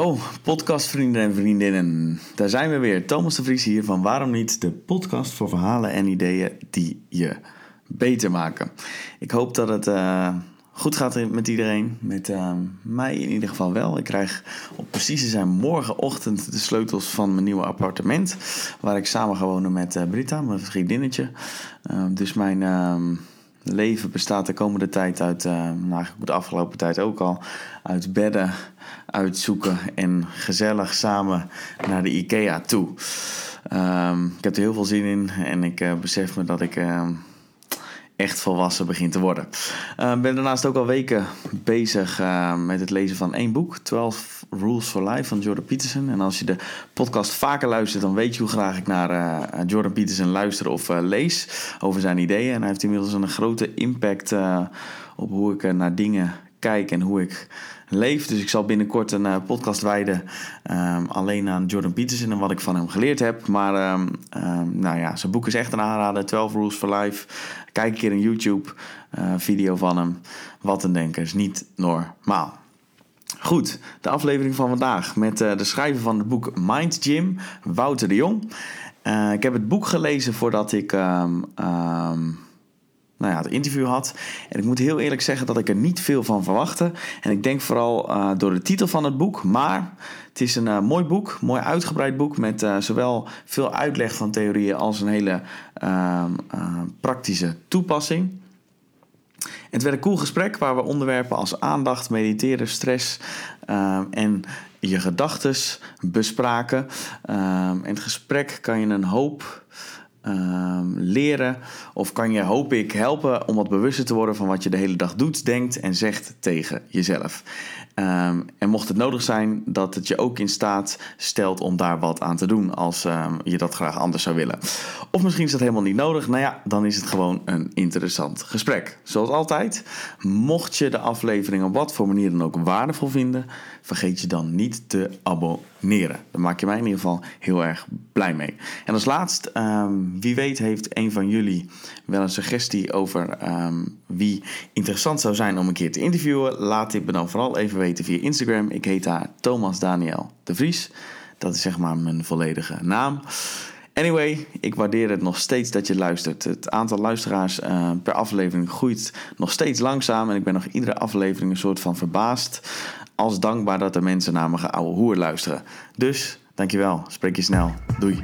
Yo, podcastvrienden en vriendinnen. Daar zijn we weer. Thomas de Vries hier van Waarom Niet? De podcast voor verhalen en ideeën die je beter maken. Ik hoop dat het uh, goed gaat met iedereen. Met uh, mij in ieder geval wel. Ik krijg op precies zijn morgenochtend de sleutels van mijn nieuwe appartement. Waar ik samen wonen met uh, Britta, mijn vriendinnetje. dus mijn leven bestaat de komende tijd uit, nou de afgelopen tijd ook al, uit bedden uitzoeken en gezellig samen naar de IKEA toe. Um, ik heb er heel veel zin in en ik uh, besef me dat ik uh, echt volwassen begin te worden. Ik uh, ben daarnaast ook al weken bezig met het lezen van één boek, 12 Rules for Life van Jordan Peterson. En als je de podcast vaker luistert, dan weet je hoe graag ik naar Jordan Peterson luister of lees over zijn ideeën. En hij heeft inmiddels een grote impact op hoe ik naar dingen kijk en hoe ik leef. Dus ik zal binnenkort een uh, podcast wijden um, alleen aan Jordan Peterson en wat ik van hem geleerd heb. Maar um, um, nou ja, zijn boek is echt een aanrader. 12 Rules for Life. Kijk een keer een YouTube uh, video van hem. Wat een denker is niet normaal. Goed, de aflevering van vandaag met uh, de schrijver van het boek Mind Gym, Wouter de Jong. ik heb het boek gelezen voordat ik nou ja, het interview had. En ik moet heel eerlijk zeggen dat ik er niet veel van verwachtte. En ik denk vooral uh, door de titel van het boek. Maar het is een uh, mooi boek, mooi uitgebreid boek. Met uh, zowel veel uitleg van theorieën als een hele praktische toepassing. Het werd een cool gesprek waar we onderwerpen als aandacht, mediteren, stress en je gedachten bespraken. in het gesprek kan je een hoop Um, leren? Of kan je, hoop ik, helpen om wat bewuster te worden van wat je de hele dag doet, denkt en zegt tegen jezelf? Um, en mocht het nodig zijn, dat het je ook in staat stelt om daar wat aan te doen als um, je dat graag anders zou willen. Of misschien is dat helemaal niet nodig. Nou ja, dan is het gewoon een interessant gesprek. Zoals altijd, mocht je de aflevering op wat voor manier dan ook waardevol vinden, vergeet je dan niet te abonneren. Daar maak je mij in ieder geval heel erg blij mee. En als laatst, um, wie weet heeft een van jullie wel een suggestie over wie interessant zou zijn om een keer te interviewen. Laat dit me dan vooral even weten via Instagram. Ik heet daar Thomas Daniel de Vries. Dat is zeg maar mijn volledige naam. Anyway, ik waardeer het nog steeds dat je luistert. Het aantal luisteraars uh, per aflevering groeit nog steeds langzaam. En ik ben nog iedere aflevering een soort van verbaasd. Als dankbaar dat er mensen naar mijn oude hoer luisteren. Dus, dankjewel. Spreek je snel. Doei.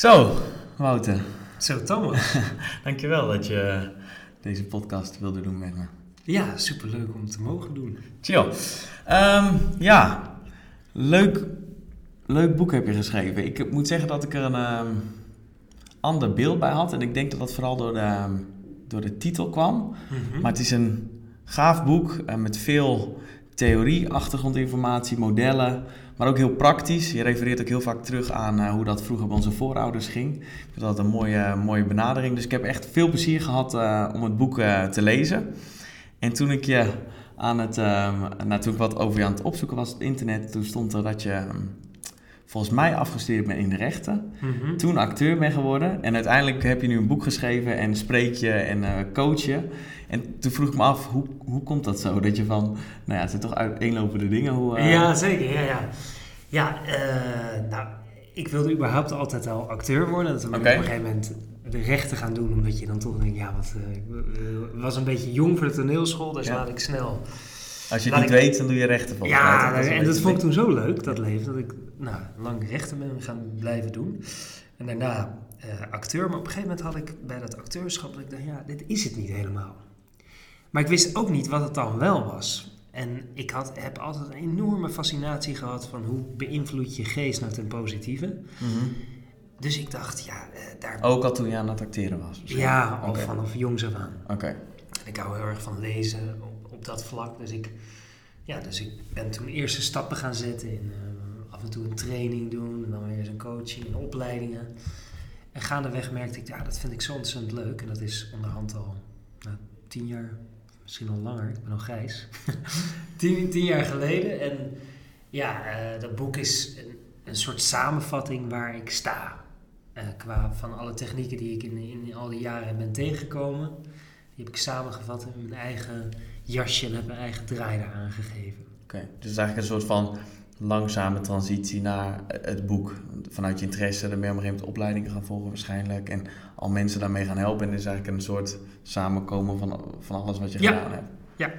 Zo, Wouter. Zo, Thomas. Dankjewel dat je deze podcast wilde doen met me. Ja, superleuk om te mogen doen. Chill. Um, ja, leuk, leuk boek heb je geschreven. Ik moet zeggen dat ik er een um, ander beeld bij had. En ik denk dat dat vooral door de, um, door de titel kwam. Mm -hmm. Maar het is een gaaf boek uh, met veel theorie, achtergrondinformatie, modellen. Maar ook heel praktisch. Je refereert ook heel vaak terug aan uh, hoe dat vroeger bij onze voorouders ging. Ik vind dat een mooie, mooie benadering. Dus ik heb echt veel plezier gehad uh, om het boek uh, te lezen. En toen ik je aan het, nou, toen ik wat over je aan het opzoeken was op het internet, toen stond er dat je um, volgens mij afgestudeerd bent in de rechten. Mm -hmm. Toen acteur ben geworden. En uiteindelijk heb je nu een boek geschreven en spreek je en coach je. En toen vroeg ik me af, hoe, hoe komt dat zo? Dat je van, nou ja, het zijn toch uiteenlopende dingen. Hoe, uh... Ja, zeker. Ja, ja. ja uh, nou, ik wilde überhaupt altijd al acteur worden. Dat we okay. op een gegeven moment de rechten gaan doen. Omdat je dan toch denkt, ja, wat, uh, ik was een beetje jong voor de toneelschool. Dus ja. laat ik snel... Als je het niet ik... weet, dan doe je rechten volgens Ja, en dat vond ik toen zo leuk, dat leven. Dat ik nou, lang rechten ben gaan blijven doen. En daarna acteur. Maar op een gegeven moment had ik bij dat acteurschap... dat ik dacht, ja, dit is het niet helemaal. Maar ik wist ook niet wat het dan wel was. En ik had, heb altijd een enorme fascinatie gehad van hoe beïnvloed je geest nou ten positieve. Mm -hmm. Dus ik dacht, ja, daar... Ook al toen je aan het acteren was? Ja, al okay. vanaf jongs af aan. Oké. Okay. En ik hou heel erg van lezen op, op, dat vlak. Dus ik, ja, dus ik ben toen eerste stappen gaan zetten in uh, af en toe een training doen. En dan weer eens een coaching en opleidingen. En gaandeweg merkte ik, ja, dat vind ik zo ontzettend leuk. En dat is onderhand al nou, tien jaar misschien al langer, ik ben al grijs. tien, jaar geleden. En Ja, eh, dat boek is een, een soort samenvatting waar ik sta. Eh, qua van alle technieken die ik in, in al die jaren ben tegengekomen. Die heb ik samengevat in mijn eigen jasje en heb mijn eigen draai aangegeven. Oké, dus het is eigenlijk een soort van langzame transitie naar het boek. Vanuit je interesse, ben je op een gegeven moment opleidingen gaan volgen waarschijnlijk. En al mensen daarmee gaan helpen. En is eigenlijk een soort samenkomen van, van alles wat je Ja. gedaan hebt. Ja.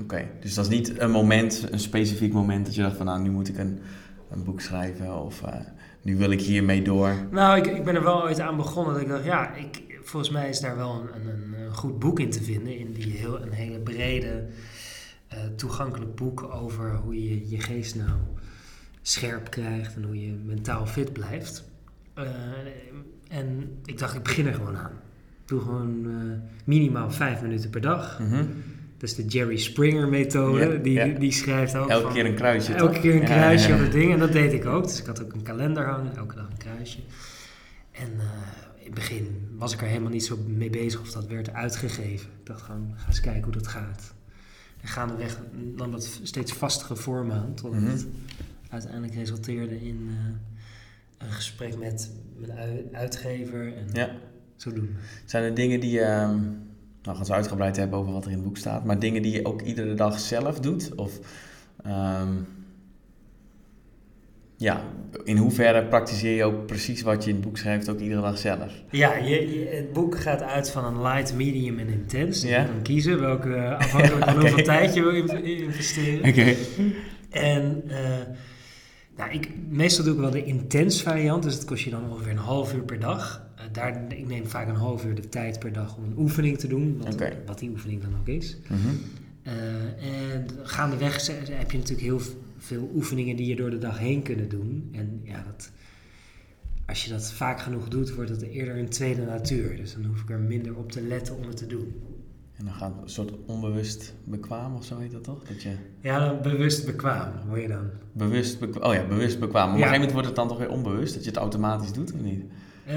Oké, dus dat is niet een moment, een specifiek moment dat je dacht van nou, nu moet ik een, een boek schrijven of eh, nu wil ik hiermee door. Nou, ik, ik ben er wel ooit aan begonnen dat ik dacht, ja, ik, volgens mij is daar wel een, een, een goed boek in te vinden. In die heel, een hele brede, eh, toegankelijk boek over hoe je je geest nou scherp krijgt en hoe je mentaal fit blijft. Eh, en ik dacht, ik begin er gewoon aan. Ik doe gewoon eh, minimaal vijf minuten per dag. Mhm. Dat is de Jerry Springer methode. Die, die, schrijft ook Elke van- keer een kruisje. Elke toch? keer een kruisje ja, op ja. het ding. En dat deed ik ook. Dus ik had ook een kalender hangen. Elke dag een kruisje. En in het begin was ik er helemaal niet zo mee bezig of dat werd uitgegeven. Ik dacht gewoon, ga eens kijken hoe dat gaat. En gaandeweg nam dat steeds vastere vorm aan. Totdat Mhm. het uiteindelijk resulteerde in eh, een gesprek met mijn ui- uitgever. En Ja. zodoende. Zijn er dingen die je, ehm, nou gaan ze uitgebreid hebben over wat er in het boek staat, maar dingen die je ook iedere dag zelf doet? Of ehm, ja, in hoeverre praktiseer je ook precies wat je in het boek schrijft ook iedere dag zelf? Ja, je, je- het boek gaat uit van een light, medium en intense. Dus Ja. je kan kiezen welke, afhankelijk van hoeveel tijd je wil in- investeren. Oké. En eh, nou, ik, meestal doe ik wel de intens variant, dus dat kost je dan ongeveer een half uur per dag. Eh, daar, ik neem vaak een half uur de tijd per dag om een oefening te doen, wat, die oefening dan ook is. Mhm. En gaandeweg heb je natuurlijk heel veel oefeningen die je door de dag heen kunnen doen. En ja, dat, als je dat vaak genoeg doet, wordt het eerder een tweede natuur. Dus dan hoef ik er minder op te letten om het te doen. En dan gaat het een soort onbewust bekwaam of zo heet dat toch? Dat je Ja, dan bewust bekwaam, hoor je dan. bewust bekwaam, oh ja, bewust bekwaam. Maar op een gegeven moment wordt het dan toch weer onbewust, dat je het automatisch doet of niet? Eh,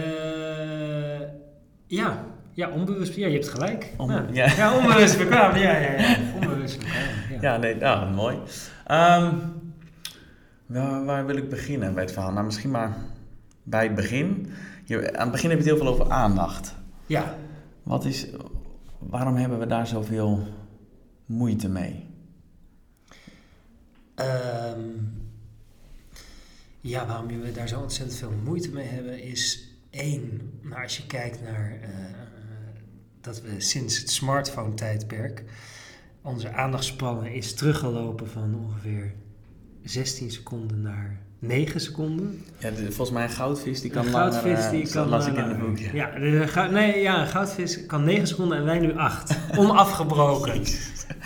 ja, ja, onbewust. Ja, je hebt gelijk. Onbe- ja. ja. Ja, onbewust bekwaam. Ja, ja, ja. Onbewust bekwaam. Ja. Nee, nou, mooi. Ehm, waar, waar wil ik beginnen bij het verhaal? Nou, misschien maar bij het begin. Je, aan het begin heb je het heel veel over aandacht. ja. Wat is, waarom hebben we daar zoveel moeite mee? Ehm, ja, waarom we daar zo ontzettend veel moeite mee hebben is één, nou als je kijkt naar eh, dat we sinds het smartphone-tijdperk onze aandachtspannen is teruggelopen van ongeveer 16 seconden naar 9 seconden. Ja, de- volgens mij een goudvis die kan een goudvis eh, die kan las ik in het boek. Ja. De nee, ja, een goudvis kan 9 seconden en wij nu 8. Onafgebroken.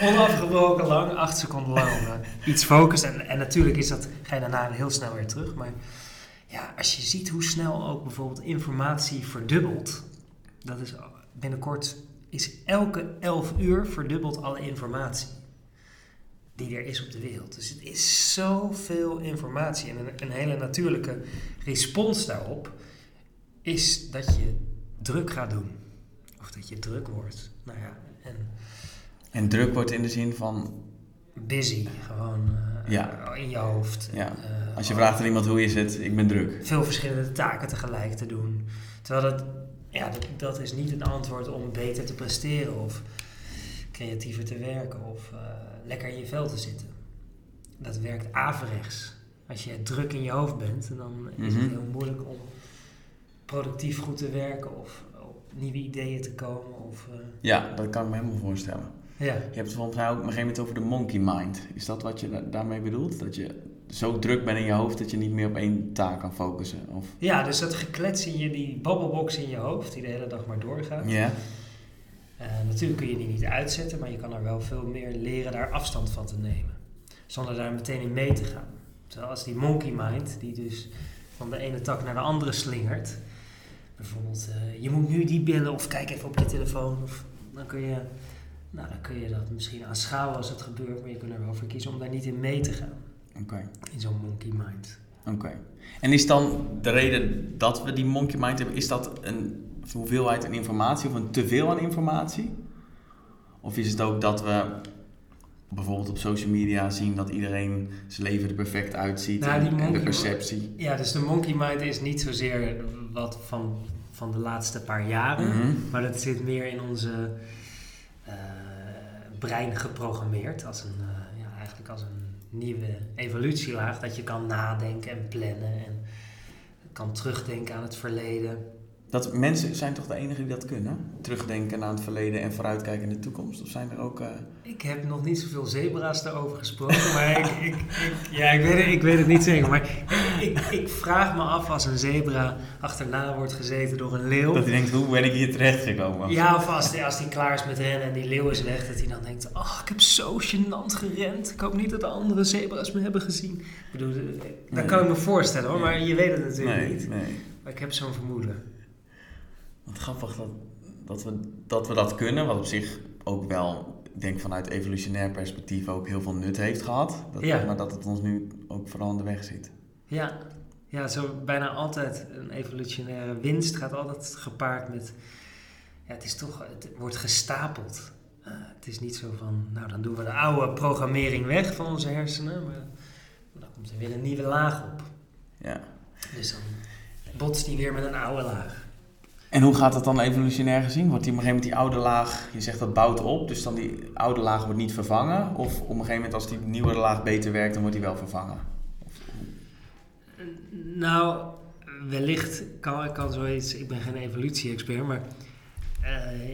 Onafgebroken lang, 8 seconden lang. eh, iets focus. En, en natuurlijk is dat, ga je daarna heel snel weer terug. Maar ja, als je ziet hoe snel ook bijvoorbeeld informatie verdubbelt. Dat is binnenkort is elke 11 uur verdubbelt alle informatie die er is op de wereld. Dus het is zoveel informatie. En een, een hele natuurlijke respons daarop is dat je druk gaat doen. Of dat je druk wordt. Nou ja, en En druk wordt in de zin van, busy, gewoon eh, Ja. in je hoofd. Ja. Eh, als je vraagt aan iemand hoe is het, ik ben druk. veel verschillende taken tegelijk te doen. Terwijl dat, ja, dat, dat is niet een antwoord om beter te presteren of creatiever te werken of eh, lekker in je vel te zitten. Dat werkt averechts. Als je druk in je hoofd bent, dan is Mhm. het heel moeilijk om productief goed te werken of op nieuwe ideeën te komen. Of, eh, Ja, dat kan ik me helemaal voorstellen. ja. Je hebt het volgens mij ook op een gegeven moment over de monkey mind. Is dat wat je da- daarmee bedoelt? Dat je zo druk bent in je hoofd dat je niet meer op één taak kan focussen? Of... ja, dus dat geklets in je, die babbelbox in je hoofd, die de hele dag maar doorgaat. Ja? Eh, natuurlijk kun je die niet uitzetten, maar je kan er wel veel meer leren daar afstand van te nemen. Zonder daar meteen in mee te gaan. Terwijl als die monkey mind, die dus van de ene tak naar de andere slingert. Bijvoorbeeld, eh, je moet nu die bellen of kijk even op je telefoon. Of, dan, kun je, nou, dan kun je dat misschien aanschouwen als het gebeurt, maar je kunt er wel voor kiezen om daar niet in mee te gaan. Oké. In zo'n monkey mind. Oké. En is dan de reden dat we die monkey mind hebben, is dat een hoeveelheid aan informatie of een teveel aan informatie? Of is het ook dat we bijvoorbeeld op social media zien dat iedereen zijn leven er perfect uitziet Nou, die en, en de perceptie. Ja, dus de monkey mind is niet zozeer wat van, van de laatste paar jaren, Mhm. maar dat zit meer in onze eh, brein geprogrammeerd als een, eh, ja, eigenlijk als een nieuwe evolutielaag, dat je kan nadenken en plannen en kan terugdenken aan het verleden. Dat mensen zijn toch de enigen die dat kunnen? Terugdenken aan het verleden en vooruitkijken in de toekomst? Of zijn er ook... eh, Ik heb nog niet zoveel zebra's daarover gesproken, maar ik, ik, ik, ja, ik, weet het, ik weet het niet zeker. Maar ik, ik vraag me af als een zebra achterna wordt gezeten door een leeuw. Dat hij denkt, hoe ben ik hier terecht gekomen? Ja, of als hij als klaar is met rennen en die leeuw is weg, dat hij dan denkt: Oh, ik heb zo gênant gerend. Ik hoop niet dat de andere zebra's me hebben gezien. Ik bedoel, eh, dat Nee. kan ik me voorstellen hoor, maar je weet het natuurlijk nee, niet. nee. Maar ik heb zo'n vermoeden. Wat grappig dat, dat, we, dat we dat kunnen, wat op zich ook wel, ik denk vanuit evolutionair perspectief ook heel veel nut heeft gehad. Dat, Ja. Maar dat het ons nu ook vooral aan de weg zit. Ja, ja, zo bijna altijd een evolutionaire winst gaat altijd gepaard met. Ja, het is toch, het wordt gestapeld. Eh, het is niet zo van, nou dan doen we de oude programmering weg van onze hersenen, maar dan komt er weer een nieuwe laag op. Ja. Dus dan botst die weer met een oude laag. En hoe gaat dat dan evolutionair gezien? Wordt die op een gegeven moment die oude laag, je zegt dat bouwt op, dus dan die oude laag wordt niet vervangen? Of op een gegeven moment als die nieuwe laag beter werkt, dan wordt die wel vervangen? Nou, wellicht kan, kan zoiets, ik ben geen evolutie-expert, maar eh,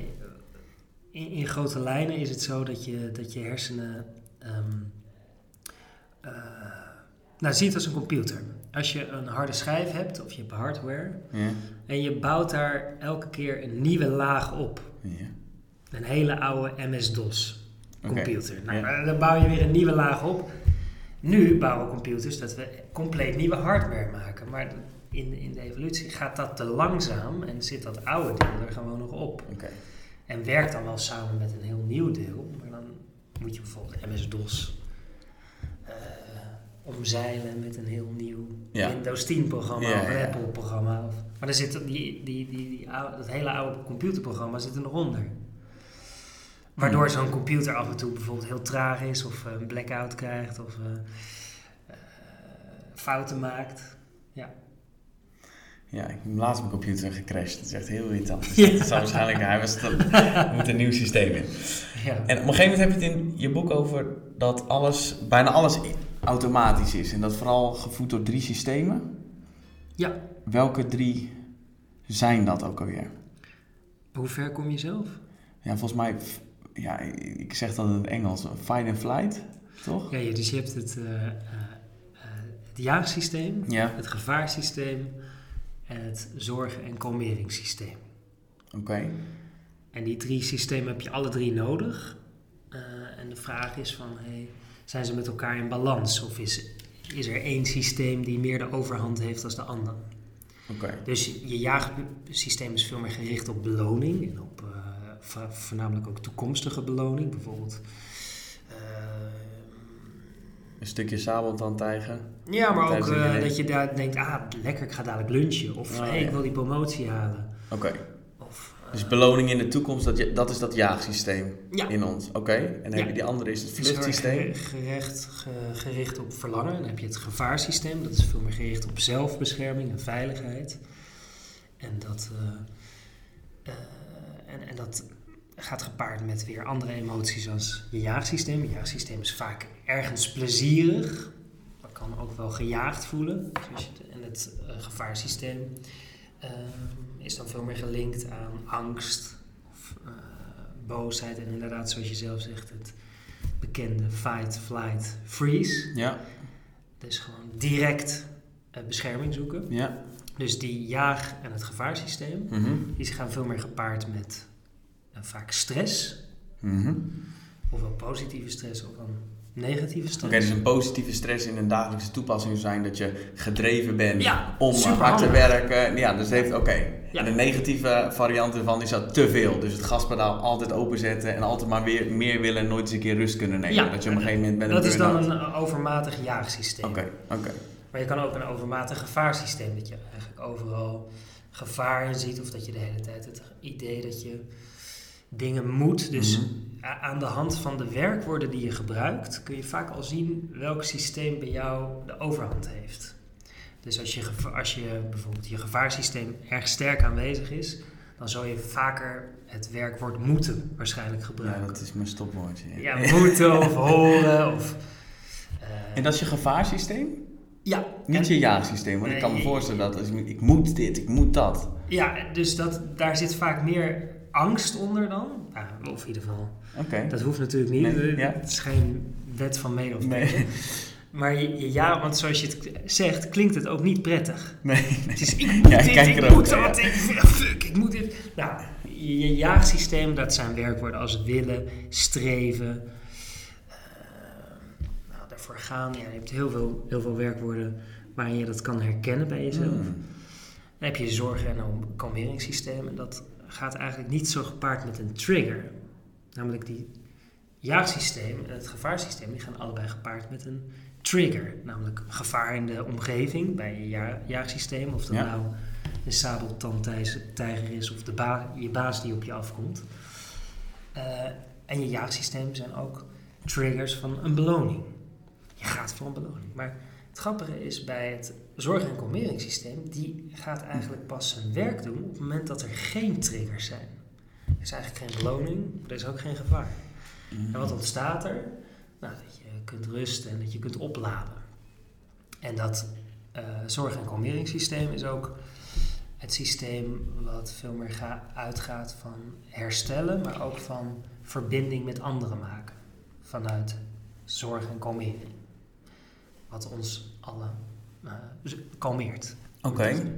in, in grote lijnen is het zo dat je, dat je hersenen ehm eh, nou, ziet als een computer. Als je een harde schijf hebt of je hebt hardware Ja. En je bouwt daar elke keer een nieuwe laag op, ja. een hele oude MS-DOS computer. Nou, Ja. Dan bouw je weer een nieuwe laag op. Nu bouwen computers dat we compleet nieuwe hardware maken. Maar in, in de evolutie gaat dat te langzaam en zit dat oude deel er gewoon nog op. En werkt dan wel samen met een heel nieuw deel. Maar dan moet je bijvoorbeeld MS-DOS omzeilen met een heel nieuw Ja. Windows 10 programma Ja, of een ja, ja. Apple programma. Of, maar dan zit die, die, die, die, oude- dat hele oude computerprogramma zit er nog onder. Waardoor zo'n computer af en toe bijvoorbeeld heel traag is of eh, een blackout krijgt of eh, eh, fouten maakt. Ja, ik heb laatst mijn computer gecrashed. Dat is echt heel irritant. Dus Ja. dat zou waarschijnlijk, hij was er moet een nieuw systeem in. Ja. En op een gegeven moment heb je het in je boek over dat alles, bijna alles automatisch is. En dat vooral gevoed door drie systemen. ja. Welke drie zijn dat ook alweer? Hoe ver kom je zelf? Ja, volgens mij, ja, ik zeg dat in het Engels, fight and flight, toch? Ja, je- dus je hebt het, eh, eh, het jaagsysteem, Ja. het gevaarsysteem en het zorg- en kalmeringssysteem. Oké. En die drie systemen heb je alle drie nodig. En de vraag is van, hey, zijn ze met elkaar in balans? Of is, is er één systeem die meer de overhand heeft dan de ander? Oké. Dus je jaagsysteem is veel meer gericht op beloning en op eh, vo- voornamelijk ook toekomstige beloning. Bijvoorbeeld. eh, Een stukje sabeltandtijger. ja, maar ook eh, dat je daar denkt, ah lekker, ik ga dadelijk lunchen. Of Oh, hey, ik wil die promotie halen. Oké. Dus beloning in de toekomst, dat, je, dat is dat jaagsysteem Ja. in ons. Oké. En dan heb je die andere, is het vluchtsysteem. gerecht, ge- gericht op verlangen. Dan heb je het gevaarsysteem, dat is veel meer gericht op zelfbescherming en veiligheid. En dat, eh, eh, en, en dat gaat gepaard met weer andere emoties als je jaagsysteem. Je jaagsysteem is vaak ergens plezierig, maar kan ook wel gejaagd voelen. Je- En het eh, gevaarsysteem eh, is dan veel meer gelinkt aan angst of eh, boosheid. En inderdaad, zoals je zelf zegt, het bekende fight, flight, freeze. Ja. Dus gewoon direct eh, bescherming zoeken. Ja. Dus die jaag- en het gevaarsysteem, Mhm. die gaan veel meer gepaard met eh, vaak stress. Mhm. Ofwel positieve stress of een negatieve Oké, stress. dus een positieve stress in een dagelijkse toepassing zou zijn dat je gedreven bent Ja, om hard te werken. Ja, dus heeft, oké. Ja. En de negatieve variant ervan is dat te veel. Dus het gaspedaal altijd openzetten en altijd maar weer meer willen en nooit eens een keer rust kunnen nemen. Ja, dat je op een gegeven moment bent dat is dan een overmatig jaagsysteem. Oké, oké. Maar je kan ook een overmatig gevaarsysteem, dat je eigenlijk overal gevaar in ziet, of dat je de hele tijd het idee dat je dingen moet. Dus Mhm. aan de hand van de werkwoorden die je gebruikt, kun je vaak al zien welk systeem bij jou de overhand heeft. Dus als je, als je bijvoorbeeld je gevaarsysteem erg sterk aanwezig is, dan zal je vaker het werkwoord moeten waarschijnlijk Ja, gebruiken. dat is mijn stopwoordje. Ja, moeten of horen of... eh, En dat is je gevaarsysteem? ja, Niet en- je jaagsysteem, want ik kan me voorstellen dat als ik, ik moet dit, ik moet dat. Ja, dus dat, daar zit vaak meer angst onder dan. Nou, of in ieder geval. Oké. Dat hoeft natuurlijk niet. Nee, ja. Het is geen wet van mede of Nee. Maar je, ja, want zoals je het zegt, klinkt het ook niet prettig. Nee, nee. Het is, ik moet Ja, ik dit, kijk ik er moet dat, ja. ik, fuck, ik moet dit. Nou, je, jaagsysteem, dat zijn werkwoorden als willen, streven. eh, nou, daarvoor gaan. Ja, je hebt heel veel, heel veel werkwoorden waarin je dat kan herkennen bij jezelf. Hmm. Dan heb je je zorgen- en een kalmeringssysteem. En dat gaat eigenlijk niet zo gepaard met een trigger. Namelijk die jaagsysteem en het gevaarsysteem, die gaan allebei gepaard met een trigger. Namelijk gevaar in de omgeving bij je ja- jaagsysteem. Of dat Ja. nou een sabeltandtijger is of de ba- je baas die op je afkomt. Eh, en je jaagsysteem zijn ook triggers van een beloning. Je gaat voor een beloning. Maar het grappige is bij het zorg- en kalmeringssysteem, die gaat eigenlijk pas zijn werk doen op het moment dat er geen triggers zijn. Er is eigenlijk geen beloning, er is ook geen gevaar. En wat ontstaat er? Nou, dat je kunt rusten en dat je kunt opladen. En dat eh, zorg- en kalmeringssysteem is ook het systeem wat veel meer ga- uitgaat van herstellen, maar ook van verbinding met anderen maken. Vanuit zorg en kalmering. Wat ons alle z- kalmeert. Oké.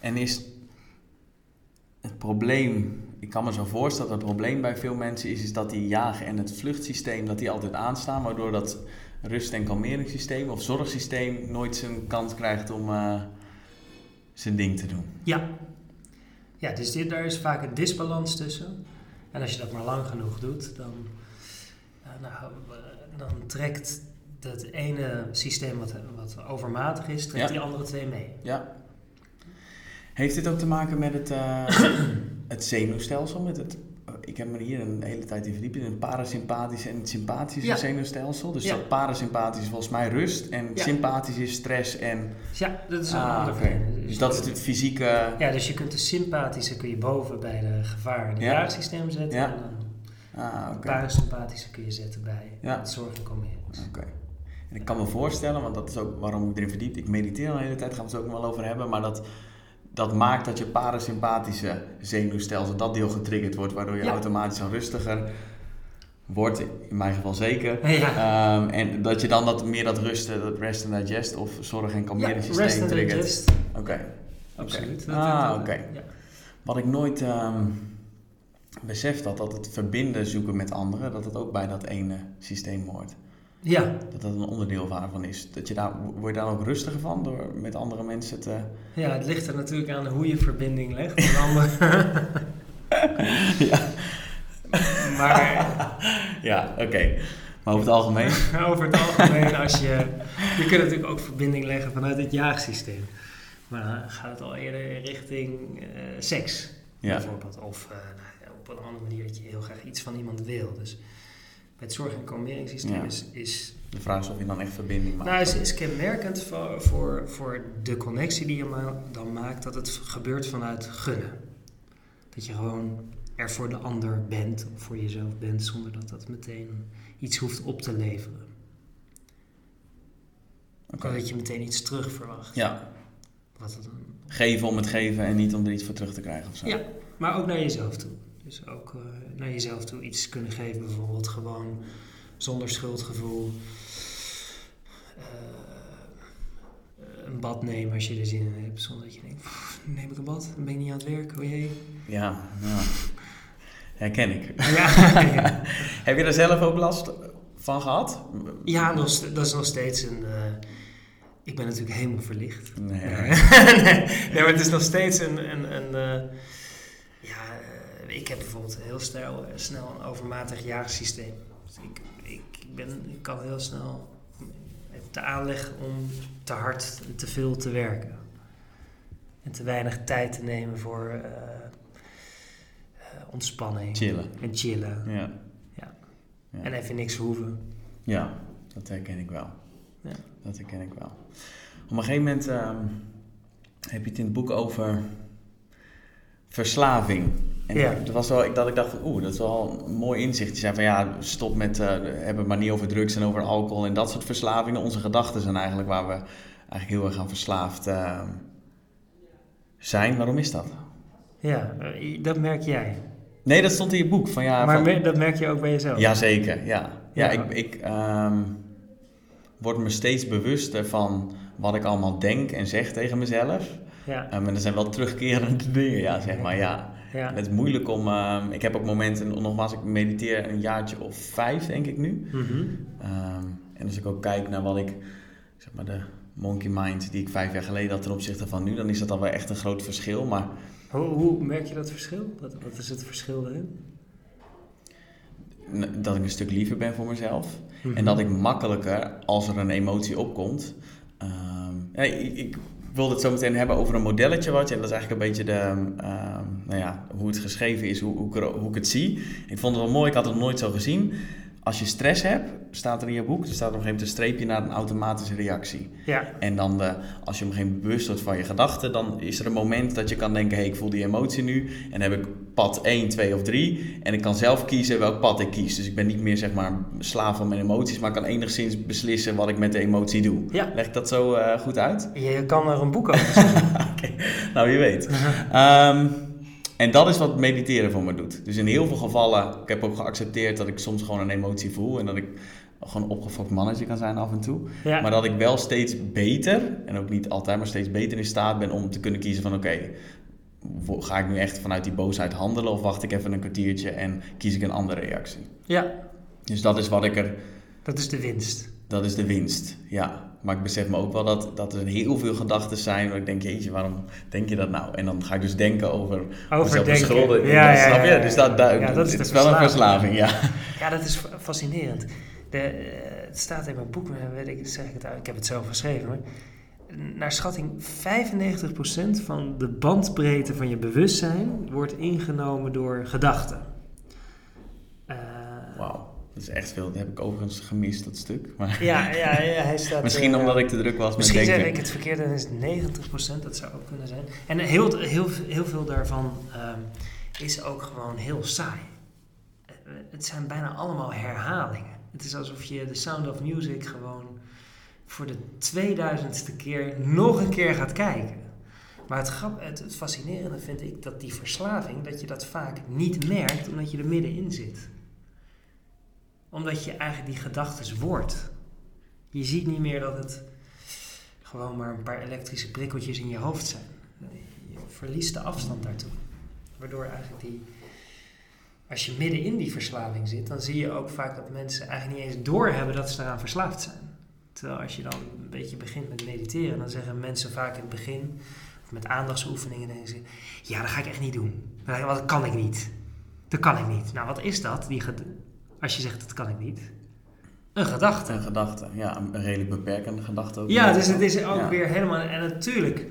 En is het probleem, ik kan me zo voorstellen dat het probleem bij veel mensen is, is dat die jagen en het vluchtsysteem, dat die altijd aanstaan, waardoor dat rust- en kalmeringssysteem of zorgsysteem nooit zijn kans krijgt om eh, zijn ding te doen. Ja. Ja, dus dit, daar is vaak een disbalans tussen. En als je dat maar lang genoeg doet, dan, nou, eh, dan trekt dat ene systeem wat, wat overmatig is, trekt Ja. die andere twee mee. Ja. Heeft dit ook te maken met het, eh, het zenuwstelsel? Met het, eh, ik heb me hier een hele tijd in verdiept in het parasympathische en het sympathische Ja. zenuwstelsel. Dus Ja. dat parasympathisch is volgens mij rust en Ja. sympathisch is stress en... Ja, dat is een Ah, ander oké. verhaal. Dus dat is het fysieke... Ja, dus je kunt de sympathische kun je boven bij de gevaar en het Ja. jaagsysteem zetten. En dan Ah, de parasympathische kun je zetten bij Ja. het zorg en kalmeren. Oké. En ik kan me voorstellen, want dat is ook waarom ik erin verdiep. Ik mediteer al de hele tijd, gaan we het ook nog wel over hebben. Maar dat, dat maakt dat je parasympathische zenuwstelsel, dat deel getriggerd wordt. Waardoor je Ja. automatisch al rustiger wordt. In mijn geval zeker. Ja. Ehm, en dat je dan dat, meer dat rusten, dat rest and digest of zorg- en Ja, rest and triggert. Oké. Oké. Absoluut. Ah, oké. ja. Wat ik nooit ehm beseft had, dat het verbinden zoeken met anderen, dat het ook bij dat ene systeem hoort. Ja, Dat dat een onderdeel daarvan is. Dat je daar, word je daar ook rustiger van door met andere mensen te... ja, het ligt er natuurlijk aan hoe je verbinding legt. ja, Maar ja oké. Maar over het algemeen... over het algemeen, als je, je kunt natuurlijk ook verbinding leggen vanuit het jaagsysteem. Maar dan gaat het al eerder richting eh, seks, Ja, bijvoorbeeld. Of eh, nou op een andere manier dat je heel graag iets van iemand wil. Dus bij het zorg- en kalmeringssysteem Ja. is, is, de vraag is of je dan echt verbinding maakt. nou, is, is kenmerkend voor, voor, voor de connectie die je ma- dan maakt, dat het gebeurt vanuit gunnen. Dat je gewoon er voor de ander bent, of voor jezelf bent, zonder dat dat meteen iets hoeft op te leveren. Of dat je meteen iets terug verwacht. Ja, Wat het dan, geven om het geven en niet om er iets voor terug te krijgen of zo. Ja. maar ook naar jezelf toe. Dus ook eh, naar jezelf toe iets kunnen geven, bijvoorbeeld gewoon zonder schuldgevoel. Eh, een bad nemen als je er zin in hebt, zonder dat je denkt, "Pff, neem ik een bad, dan ben ik niet aan het werk, oh jee. Ja, ja. Herken ik. Ja, ja. Heb je er zelf ook last van gehad? ja nog dat is nog steeds een... eh, ik ben natuurlijk helemaal verlicht. Nee. Nee. maar het is nog steeds een. een, een ik heb bijvoorbeeld heel snel, snel een overmatig jaagsysteem. Dus ik, ik, ben, ik kan heel snel. De aanleg om te hard en te veel te werken. En te weinig tijd te nemen voor eh, eh, ontspanning Chillen. en chillen. Ja. ja. En even niks hoeven. Ja, dat herken ik wel. Ja. Dat herken ik wel. Op een gegeven moment ehm, heb je het in het boek over verslaving. En Ja. dat was wel, ik- dat ik dacht van, oeh, dat is wel een mooi inzicht. Je zei van, ja, stop met, eh hebben maar niet over drugs en over alcohol en dat soort verslavingen. Onze gedachten zijn eigenlijk waar we eigenlijk heel erg aan verslaafd ehm, zijn. Waarom is dat? Ja, eh, dat merk jij. Nee, dat stond in je boek. Van, ja, maar van, me- dat merk je ook bij jezelf. Jazeker, ja. Ja, Ja. ik, ik ehm, word me steeds bewuster van wat ik allemaal denk en zeg tegen mezelf. Ja, Um, en er zijn wel terugkerende dingen, ja, zeg maar, ja. Ja. Het is moeilijk om... ehm, ik heb ook momenten, nogmaals, ik mediteer een jaartje of vijf, denk ik nu. Mhm. Ehm, en als ik ook kijk naar wat ik, zeg maar, de monkey mind die ik vijf jaar geleden had ten opzichte van nu, dan is dat al wel echt een groot verschil. Maar Hoe, hoe merk je dat verschil? Wat, wat is het verschil daarin? n- dat ik een stuk liever ben voor mezelf. Mhm. En dat ik makkelijker, als er een emotie opkomt. ehm, ja, ik, ik wilde het zo meteen hebben over een modelletje wat. En dat is eigenlijk een beetje de, ehm, nou ja, hoe het geschreven is, hoe, hoe, ik hoe ik het zie. Ik vond het wel mooi, ik had het nog nooit zo gezien. Als je stress hebt, staat er in je boek, er staat op een gegeven moment een streepje naar een automatische reactie. Ja, En dan, de, als je op een gegeven moment bewust wordt van je gedachten, dan is er een moment dat je kan denken: hé, hey, ik voel die emotie nu. En heb ik pad 1, 2 of 3. En ik kan zelf kiezen welk pad ik kies. Dus ik ben niet meer zeg maar slaaf van mijn emoties, maar kan enigszins beslissen wat ik met de emotie doe. Ja. Leg ik dat zo eh, goed uit? je kan er een boek over schrijven. Oké, nou wie weet. Ehm, en dat is wat mediteren voor me doet. Dus in heel veel gevallen, ik heb ook geaccepteerd dat ik soms gewoon een emotie voel en dat ik gewoon een opgefokt mannetje kan zijn af en toe. Ja. Maar dat ik wel steeds beter, en ook niet altijd, maar steeds beter in staat ben om te kunnen kiezen van oké, ga ik nu echt vanuit die boosheid handelen of wacht ik even een kwartiertje en kies ik een andere reactie. ja, Dus dat is wat ik er, dat is de winst. dat is de winst, ja. Maar ik besef me ook wel dat, dat er heel veel gedachten zijn waar ik denk, jeetje, waarom denk je dat nou? En dan ga ik dus denken over Overdenken. Ja, ja, snap je? ja, ja. Dus dat, dat, Ja, dat is wel een verslaving. ja. Ja, dat is fa- fascinerend. De, eh, het staat in mijn boek, weet ik, zeg ik, het uit, ik heb het zelf geschreven. Maar naar schatting 95% van de bandbreedte van je bewustzijn wordt ingenomen door gedachten. Eh, Wauw, dat is echt veel. Dat heb ik overigens gemist, dat stuk. Maar ja, ja, ja, hij staat... misschien eh, omdat ik te druk was met Misschien zeg ik het verkeerd en is het 90%, dat zou ook kunnen zijn. En heel, heel, heel veel daarvan ehm, is ook gewoon heel saai. Eh, Het zijn bijna allemaal herhalingen. Het is alsof je de Sound of Music gewoon voor de 2000ste keer nog een keer gaat kijken. Maar het, het, fascinerende vind ik dat die verslaving, dat je dat vaak niet merkt omdat je er middenin zit. Omdat je eigenlijk die gedachtes wordt. Je ziet niet meer dat het gewoon maar een paar elektrische prikkeltjes in je hoofd zijn. Je verliest de afstand daartoe. Waardoor eigenlijk die. Als je midden in die verslaving zit, dan zie je ook vaak dat mensen eigenlijk niet eens doorhebben dat ze eraan verslaafd zijn. Terwijl als je dan een beetje begint met mediteren, dan zeggen mensen vaak in het begin, of met aandachtsoefeningen, zeggen ze, ja, dat ga ik echt niet doen. "Want dat kan ik niet. Dat kan ik niet. Nou, wat is dat? Die als je zegt, dat kan ik niet. Een gedachte. Een gedachte, ja, een redelijk beperkende gedachte ook. Ja, dus het is ook Ja. weer helemaal. En natuurlijk,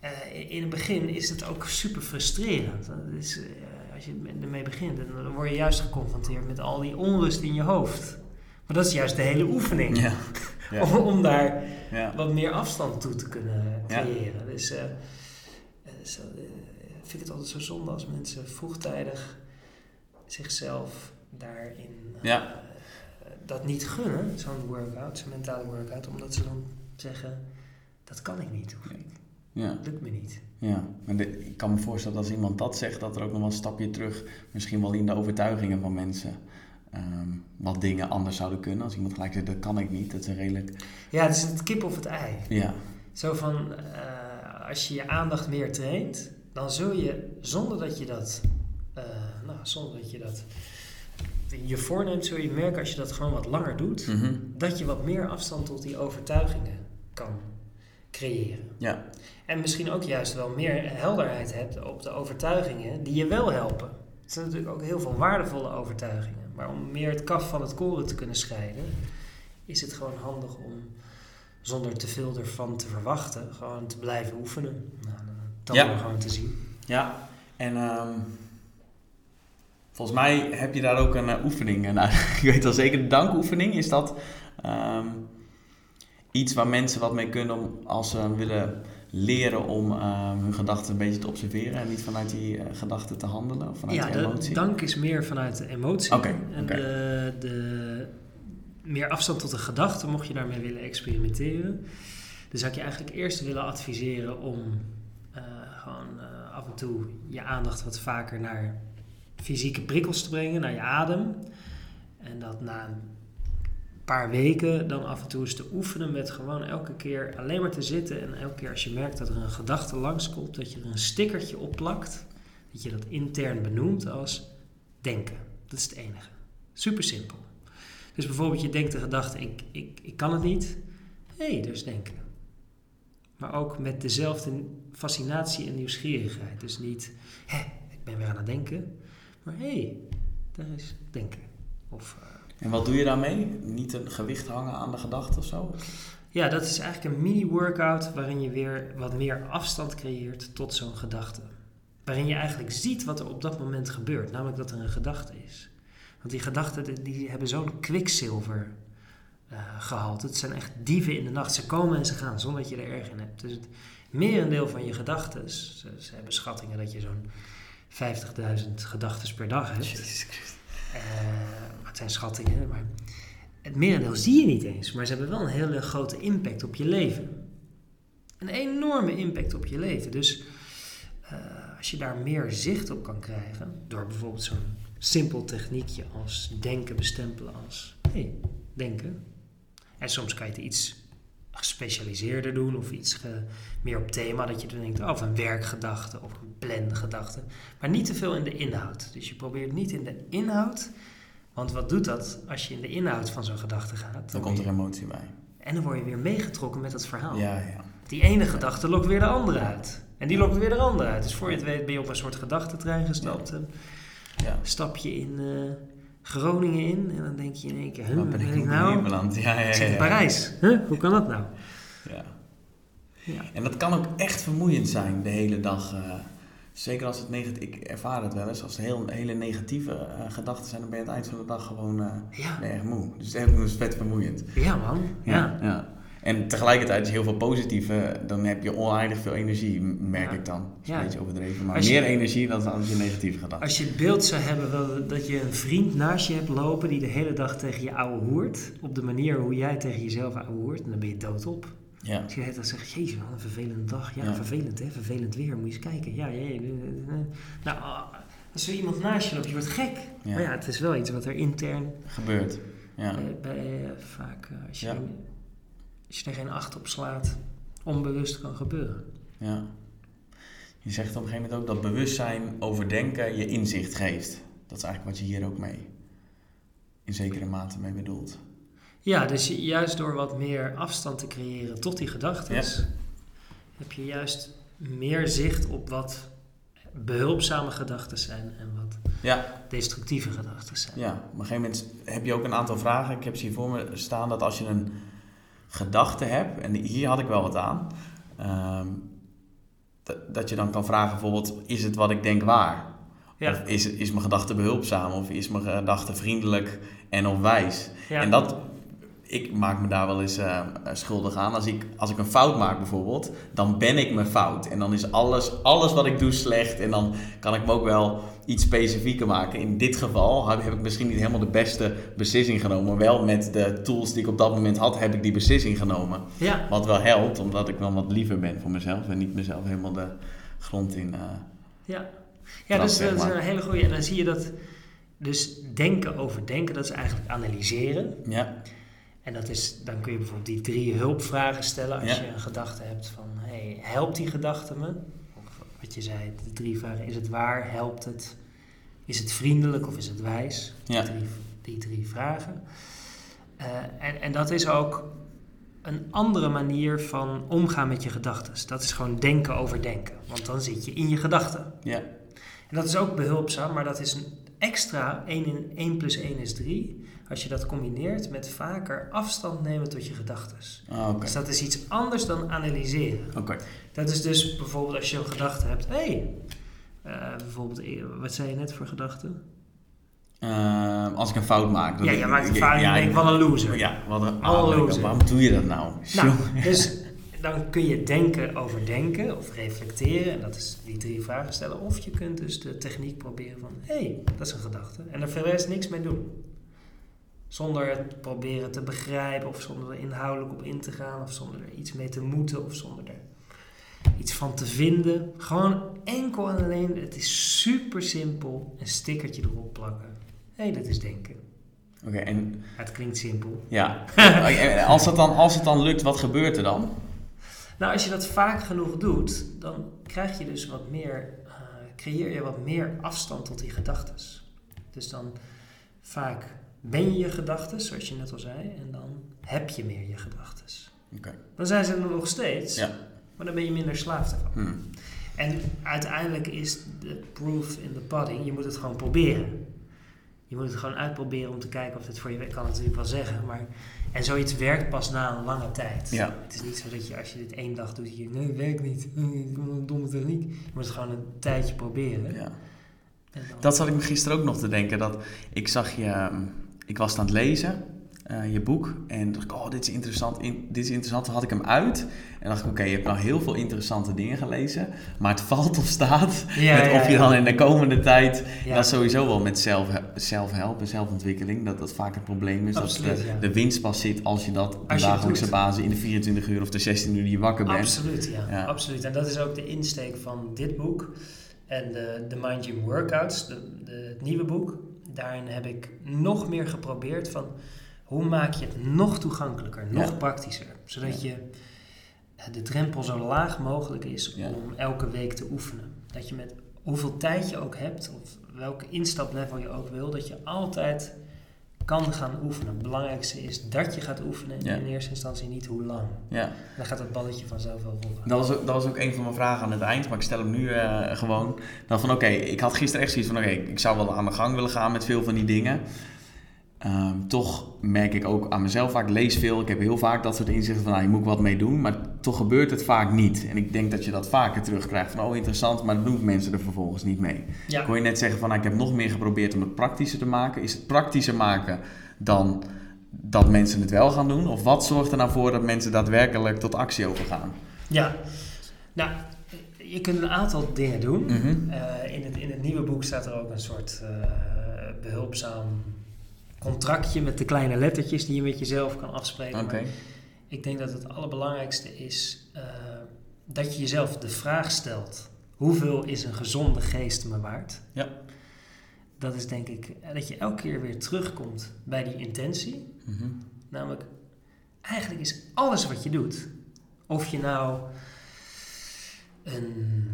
eh, in het begin is het ook super frustrerend. Dat is, eh, als je ermee begint, dan word je juist geconfronteerd met al die onrust in je hoofd. Maar dat is juist de hele oefening. Ja, ja, Om, om daar ja. wat meer afstand toe te kunnen creëren. Dus eh, eh, zo, eh, vind ik het altijd zo zonde als mensen vroegtijdig zichzelf daarin Ja. dat niet gunnen, zo'n workout, zo'n mentale workout, omdat ze dan zeggen, dat kan ik niet, of ik, ja. dat lukt me niet. Ja, ik kan me voorstellen dat als iemand dat zegt, dat er ook nog wel een stapje terug, misschien wel in de overtuigingen van mensen, ehm, wat dingen anders zouden kunnen. Als iemand gelijk zegt, dat kan ik niet, dat is redelijk... Ja, het is het kip of het ei. Ja, Zo van, eh, als je je aandacht meer traint, dan zul je, zonder dat je dat, eh, nou, zonder dat je dat je voorneemt, zul je merken als je dat gewoon wat langer doet, Mhm. dat je wat meer afstand tot die overtuigingen kan creëren. ja, En misschien ook juist wel meer helderheid hebt op de overtuigingen die je wel helpen. Het zijn natuurlijk ook heel veel waardevolle overtuigingen. Maar om meer het kaf van het koren te kunnen scheiden, is het gewoon handig om zonder te veel ervan te verwachten, gewoon te blijven oefenen. Nou, dan Ja. we gewoon te zien. ja. En ehm, Volgens mij heb je daar ook een uh, oefening. Nou, ik weet wel zeker, de dankoefening is dat um, iets waar mensen wat mee kunnen om, als ze willen leren om um, hun gedachten een beetje te observeren en niet vanuit die uh, gedachten te handelen of vanuit ja, de emotie? Ja, dank is meer vanuit de emotie. Oké. en okay. de, de meer afstand tot de gedachte, mocht je daarmee willen experimenteren. Dan zou ik je eigenlijk eerst willen adviseren om uh, gewoon uh, af en toe je aandacht wat vaker naar fysieke prikkels te brengen, naar je adem. En dat na een paar weken dan af en toe eens te oefenen met gewoon elke keer alleen maar te zitten. En elke keer als je merkt dat er een gedachte langskomt, dat je er een stickertje op plakt. Dat je dat intern benoemt als denken. Dat is het enige. Super simpel. Dus bijvoorbeeld je denkt de gedachte, ik, ik, kan het niet. Hé, hey, dus denken. Maar ook met dezelfde fascinatie en nieuwsgierigheid. Dus niet, hé, ik ben weer aan het denken. Maar hé, hey, daar is denken. Of, uh, en wat doe je daarmee? Niet een gewicht hangen aan de gedachte of zo? Ja, dat is eigenlijk een mini-workout waarin je weer wat meer afstand creëert tot zo'n gedachte. Waarin je eigenlijk ziet wat er op dat moment gebeurt, namelijk dat er een gedachte is. Want die gedachten die hebben zo'n kwikzilver uh, gehalte. Het zijn echt dieven in de nacht. Ze komen en ze gaan zonder dat je er erg in hebt. Dus het merendeel van je gedachten, ze, ze hebben schattingen dat je zo'n 50.000 gedachten per dag hebt. Jezus Christus. Het zijn schattingen, maar het merendeel zie je niet eens. Maar ze hebben wel een hele grote impact op je leven. Een enorme impact op je leven. Dus uh, als je daar meer zicht op kan krijgen, door bijvoorbeeld zo'n simpel techniekje als denken bestempelen als hey, denken. En soms kan je het iets gespecialiseerder doen of iets ge, meer op thema, dat je dan denkt, oh, of een werkgedachte of een plangedachte. Maar niet te veel in de inhoud. Dus je probeert niet in de inhoud, want wat doet dat als je in de inhoud van zo'n gedachte gaat? Dan, dan komt er emotie bij. En dan word je weer meegetrokken met het verhaal. Ja, ja. Die ene gedachte lokt weer de andere uit. En die lokt weer de andere uit. Dus voor je het weet ben je op een soort gedachtentrein gestapt. En ja. stap je in uh, Groningen in en dan denk je in één keer, huh, Waar ben ik, nou? beland? Ja, ja, in. Parijs. Huh? Hoe kan dat nou? Ja. Ja. En dat kan ook echt vermoeiend zijn de hele dag. eh, zeker als het negatief... Ik ervaar het wel eens. Als het heel, hele negatieve eh, gedachten zijn, dan ben je aan het eind van de dag gewoon eh, Ja. erg moe. Dus het is vet vermoeiend. Ja, man. Ja. ja. En tegelijkertijd, je heel veel positieve, dan heb je oneindig veel energie, merk Ja. ik dan. Dat is Ja. een beetje overdreven, maar je- meer energie dan als je negatieve gedachten. Als je het beeld zou hebben wel, dat je een vriend naast je hebt lopen die de hele dag tegen je ouwe hoert, op de manier hoe jij tegen jezelf ouwe hoert, en dan ben je doodop. Ja. Als je dan zegt, jezus, wat een vervelende dag. Ja, Ja. vervelend hè, vervelend weer, moet je eens kijken. Ja, ja, ja. Nou, als er iemand naast je loopt, je wordt gek. Ja. Maar ja, het is wel iets wat er intern Gebeurt. Ja. bij, bij, eh, vaak, eh, als, je, Ja. Als je er geen acht op slaat, onbewust kan gebeuren. ja. Je zegt op een gegeven moment ook dat bewustzijn overdenken je inzicht geeft. Dat is eigenlijk wat je hier ook mee in zekere mate mee bedoelt. Ja, dus juist door wat meer afstand te creëren tot die gedachten, heb je juist meer zicht op wat behulpzame gedachten zijn en wat Ja, destructieve gedachten zijn. ja. op een gegeven moment heb je ook een aantal vragen. Ik heb ze hier voor me staan dat als je een gedachte hebt, en hier had ik wel wat aan, ehm, dat, je dan kan vragen bijvoorbeeld, is het wat ik denk waar? Ja. Of is, is mijn gedachte behulpzaam? Of is mijn gedachte vriendelijk en of wijs? Ja. En dat, ik maak me daar wel eens eh, schuldig aan. Als ik, als ik een fout maak bijvoorbeeld, dan ben ik mijn fout. En dan is alles, alles wat ik doe slecht. En dan kan ik me ook wel iets specifieker maken. In dit geval heb heb ik misschien niet helemaal de beste beslissing genomen. Maar wel met de tools die ik op dat moment had, heb ik die beslissing genomen. Ja, Wat wel helpt, omdat ik wel wat liever ben voor mezelf. En niet mezelf helemaal de grond in... eh, ja. ja dus zeg dat is een hele goede. En dan zie je dat, dus denken over denken, dat is eigenlijk analyseren. ja, En dat is, dan kun je bijvoorbeeld die drie hulpvragen stellen als Ja. je een gedachte hebt van, hey, helpt die gedachte me? Of wat je zei, de drie vragen, is het waar, helpt het, is het vriendelijk of is het wijs? Ja. Die, drie, die drie vragen. Eh, en, en dat is ook een andere manier van omgaan met je gedachten. Dat is gewoon denken over denken, want dan zit je in je gedachten. ja, En dat is ook behulpzaam, maar dat is een extra 1, in, 1 plus 1 is 3. Als je dat combineert met vaker afstand nemen tot je gedachten. Ah. Dus dat is iets anders dan analyseren. Oké. Dat is dus bijvoorbeeld als je een gedachte hebt. Hé, hey, eh, bijvoorbeeld, eh, wat zei je net voor gedachte? Uh, als ik een fout maak. Ja, je maakt een fout en ja, je denkt, wat een loser. Ja, wat een oh, loser. Waarom doe je dat nou? nou dus dan kun je denken over denken of reflecteren. En dat is die drie vragen stellen. Of je kunt dus de techniek proberen van, hé, hey, dat is een gedachte. En er verder niks mee doen. Zonder het proberen te begrijpen of zonder er inhoudelijk op in te gaan. Of zonder er iets mee te moeten of zonder er iets van te vinden. Gewoon enkel en alleen, het is super simpel. Een stickertje erop plakken. Hé, hey, dat is denken. Oké, en... Het klinkt simpel. Ja. als, het dan, als het dan lukt, wat gebeurt er dan? Nou, als je dat vaak genoeg doet, dan krijg je dus wat meer, uh, creëer je wat meer afstand tot die gedachten. Dus dan vaak ben je je gedachten, zoals je net al zei, en dan heb je meer je gedachten. Okay. Dan zijn ze er nog steeds, ja. maar dan ben je minder slaaf ervan. Hmm. En uiteindelijk is de proof in the pudding, je moet het gewoon proberen. Je moet het gewoon uitproberen om te kijken of het voor je werkt. Ik kan het natuurlijk wel zeggen, maar... En zoiets werkt pas na een lange tijd. Ja. Het is niet zo dat je als je dit één dag doet, je nee, het werkt niet. Een domme techniek. Je moet het gewoon een tijdje proberen. Ja. Dat zat ik me gisteren ook nog te denken. Dat ik zag je... Ik was aan het lezen uh, je boek. En dacht ik, oh, dit is interessant. In, dit is interessant. Toen had ik hem uit. En dacht ik, oké, je hebt nou heel veel interessante dingen gelezen. Maar het valt of staat ja, met of je dan in de komende tijd... Dat sowieso wel met zelf, zelfhelp en zelfontwikkeling. Dat dat vaak het probleem is. Absoluut, dat de, de, winst pas zit als je dat op dagelijkse basis... in de 24 uur of de 16 uur die je wakker bent. Absoluut, ja. Absoluut. En dat is ook de insteek van dit boek. En de, de Mind Gym Workouts, de, de, het nieuwe boek. Daarin heb ik nog meer geprobeerd van hoe maak je het nog toegankelijker, nog praktischer, zodat je eh, de drempel zo laag mogelijk is om elke week te oefenen. Dat je met hoeveel tijd je ook hebt, of welke instaplevel je ook wil, dat je altijd kan gaan oefenen. Het belangrijkste is dat je gaat oefenen en in eerste instantie niet hoe lang. Ja. Dan gaat het balletje vanzelf wel rollen. Dat was, ook, dat was ook een van mijn vragen aan het eind, maar ik stel hem nu uh, gewoon. Dan van oké, ik had gisteren echt zoiets van oké, ik zou wel aan de gang willen gaan met veel van die dingen. Um, toch merk ik ook aan mezelf vaak, lees veel. Ik heb heel vaak dat soort inzichten van, nou, je moet wat mee doen. Maar toch gebeurt het vaak niet. En ik denk dat je dat vaker terugkrijgt van, oh interessant, maar dan doen mensen er vervolgens niet mee. Ja. Ik hoor je net zeggen van, nou, ik heb nog meer geprobeerd om het praktischer te maken. Is het praktischer maken dan dat mensen het wel gaan doen? Of wat zorgt er nou voor dat mensen daadwerkelijk tot actie overgaan? Ja, nou, je kunt een aantal dingen doen. Mm in, het, in het nieuwe boek staat er ook een soort uh, behulpzaam contractje met de kleine lettertjes die je met jezelf kan afspreken. Okay. ik denk dat het allerbelangrijkste is uh, dat je jezelf de vraag stelt: hoeveel is een gezonde geest me waard? Ja. Dat is denk ik eh, dat je elke keer weer terugkomt bij die intentie. Mm -hmm. Namelijk, eigenlijk is alles wat je doet, of je nou een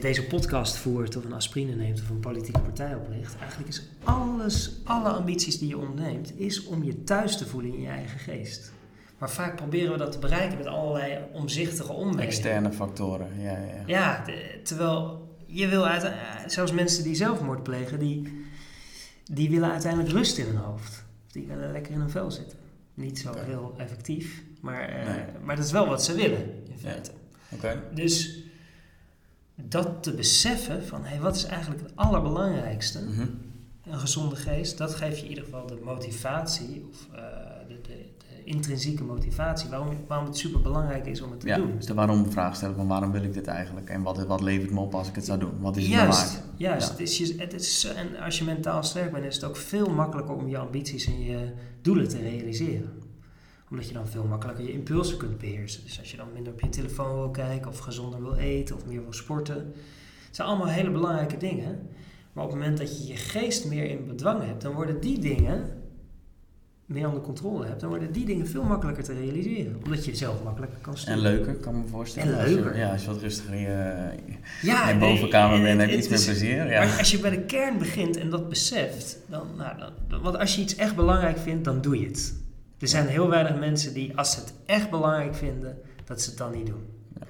deze podcast voert of een aspirine neemt of een politieke partij opricht. Eigenlijk is alles, alle ambities die je onderneemt, is om je thuis te voelen in je eigen geest. Maar vaak proberen we dat te bereiken met allerlei omzichtige omwegen. Externe factoren, ja. Ja, ja terwijl je wil uit, zelfs mensen die zelfmoord plegen, die, die willen uiteindelijk rust in hun hoofd. Die willen lekker in hun vel zitten. Niet zo heel effectief, maar, uh, maar dat is wel wat ze willen, in feite. Oké. Dus dat te beseffen van hey, wat is eigenlijk het allerbelangrijkste, mhm. een gezonde geest, dat geeft je in ieder geval de motivatie of uh, de, de, de, intrinsieke motivatie waarom, waarom het super belangrijk is om het te ja, doen. Dus de waarom vraag stellen van waarom wil ik dit eigenlijk en wat, wat levert me op als ik het zou doen? Wat is het juist, waard? Juist, ja. het is, je, het is, en als je mentaal sterk bent is het ook veel makkelijker om je ambities en je doelen te realiseren omdat je dan veel makkelijker je impulsen kunt beheersen. Dus als je dan minder op je telefoon wil kijken, of gezonder wil eten, of meer wil sporten. Het zijn allemaal hele belangrijke dingen. Maar op het moment dat je je geest meer in bedwang hebt, dan worden die dingen meer onder controle hebt, dan worden die dingen veel makkelijker te realiseren. Omdat je zelf makkelijker kan sturen. En leuker, kan me voorstellen. En leuker. Als je, ja, als je wat rustiger in je, ja, in bovenkamer bent, heb je iets meer plezier. Ja. Maar als je bij de kern begint en dat beseft, dan, nou, dan, want als je iets echt belangrijk vindt, dan doe je het. Er zijn heel weinig mensen die, als ze het echt belangrijk vinden, dat ze het dan niet doen. Ja.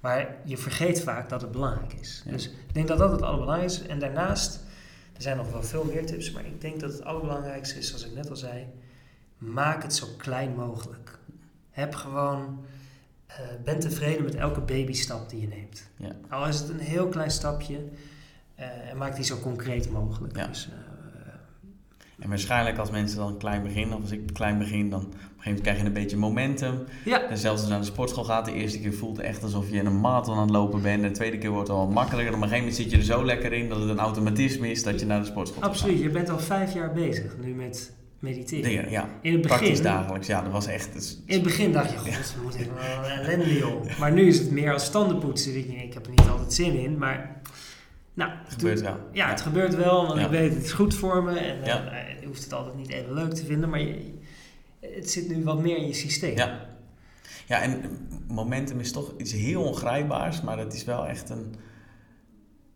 Maar je vergeet vaak dat het belangrijk is. Dus ik denk dat dat het allerbelangrijkste is. En daarnaast, er zijn nog wel veel meer tips, maar ik denk dat het allerbelangrijkste is, zoals ik net al zei, maak het zo klein mogelijk. Heb gewoon, uh, ben tevreden met elke babystap die je neemt. Ja. Al is het een heel klein stapje, uh, en maak die zo concreet mogelijk. Dus, uh, En waarschijnlijk als mensen dan klein beginnen, of als ik klein begin, dan op een gegeven moment krijg je een beetje momentum. Ja. En zelfs als je naar de sportschool gaat, de eerste keer voelt het echt alsof je in een marathon aan het lopen bent. De tweede keer wordt het al makkelijker. En op een gegeven moment zit je er zo lekker in dat het een automatisme is dat je naar de sportschool gaat. Absoluut. Je bent al vijf jaar bezig nu met mediteren. Ja. In het Praktisch begin, dagelijks, ja, dat was echt... in het begin dacht je, god, we moeten even wel een ellende joh. Maar nu is het meer als standenpoetsen. Ik, ik heb er niet altijd zin in, maar... Nou, Het gebeurt wel. Ja, het gebeurt wel, want Ja. ik weet het is goed voor me. En eh, Ja. Hoeft het altijd niet even leuk te vinden, maar je, het zit nu wat meer in je systeem. Ja. Ja, en momentum is toch iets heel ongrijpbaars, maar dat is wel echt een...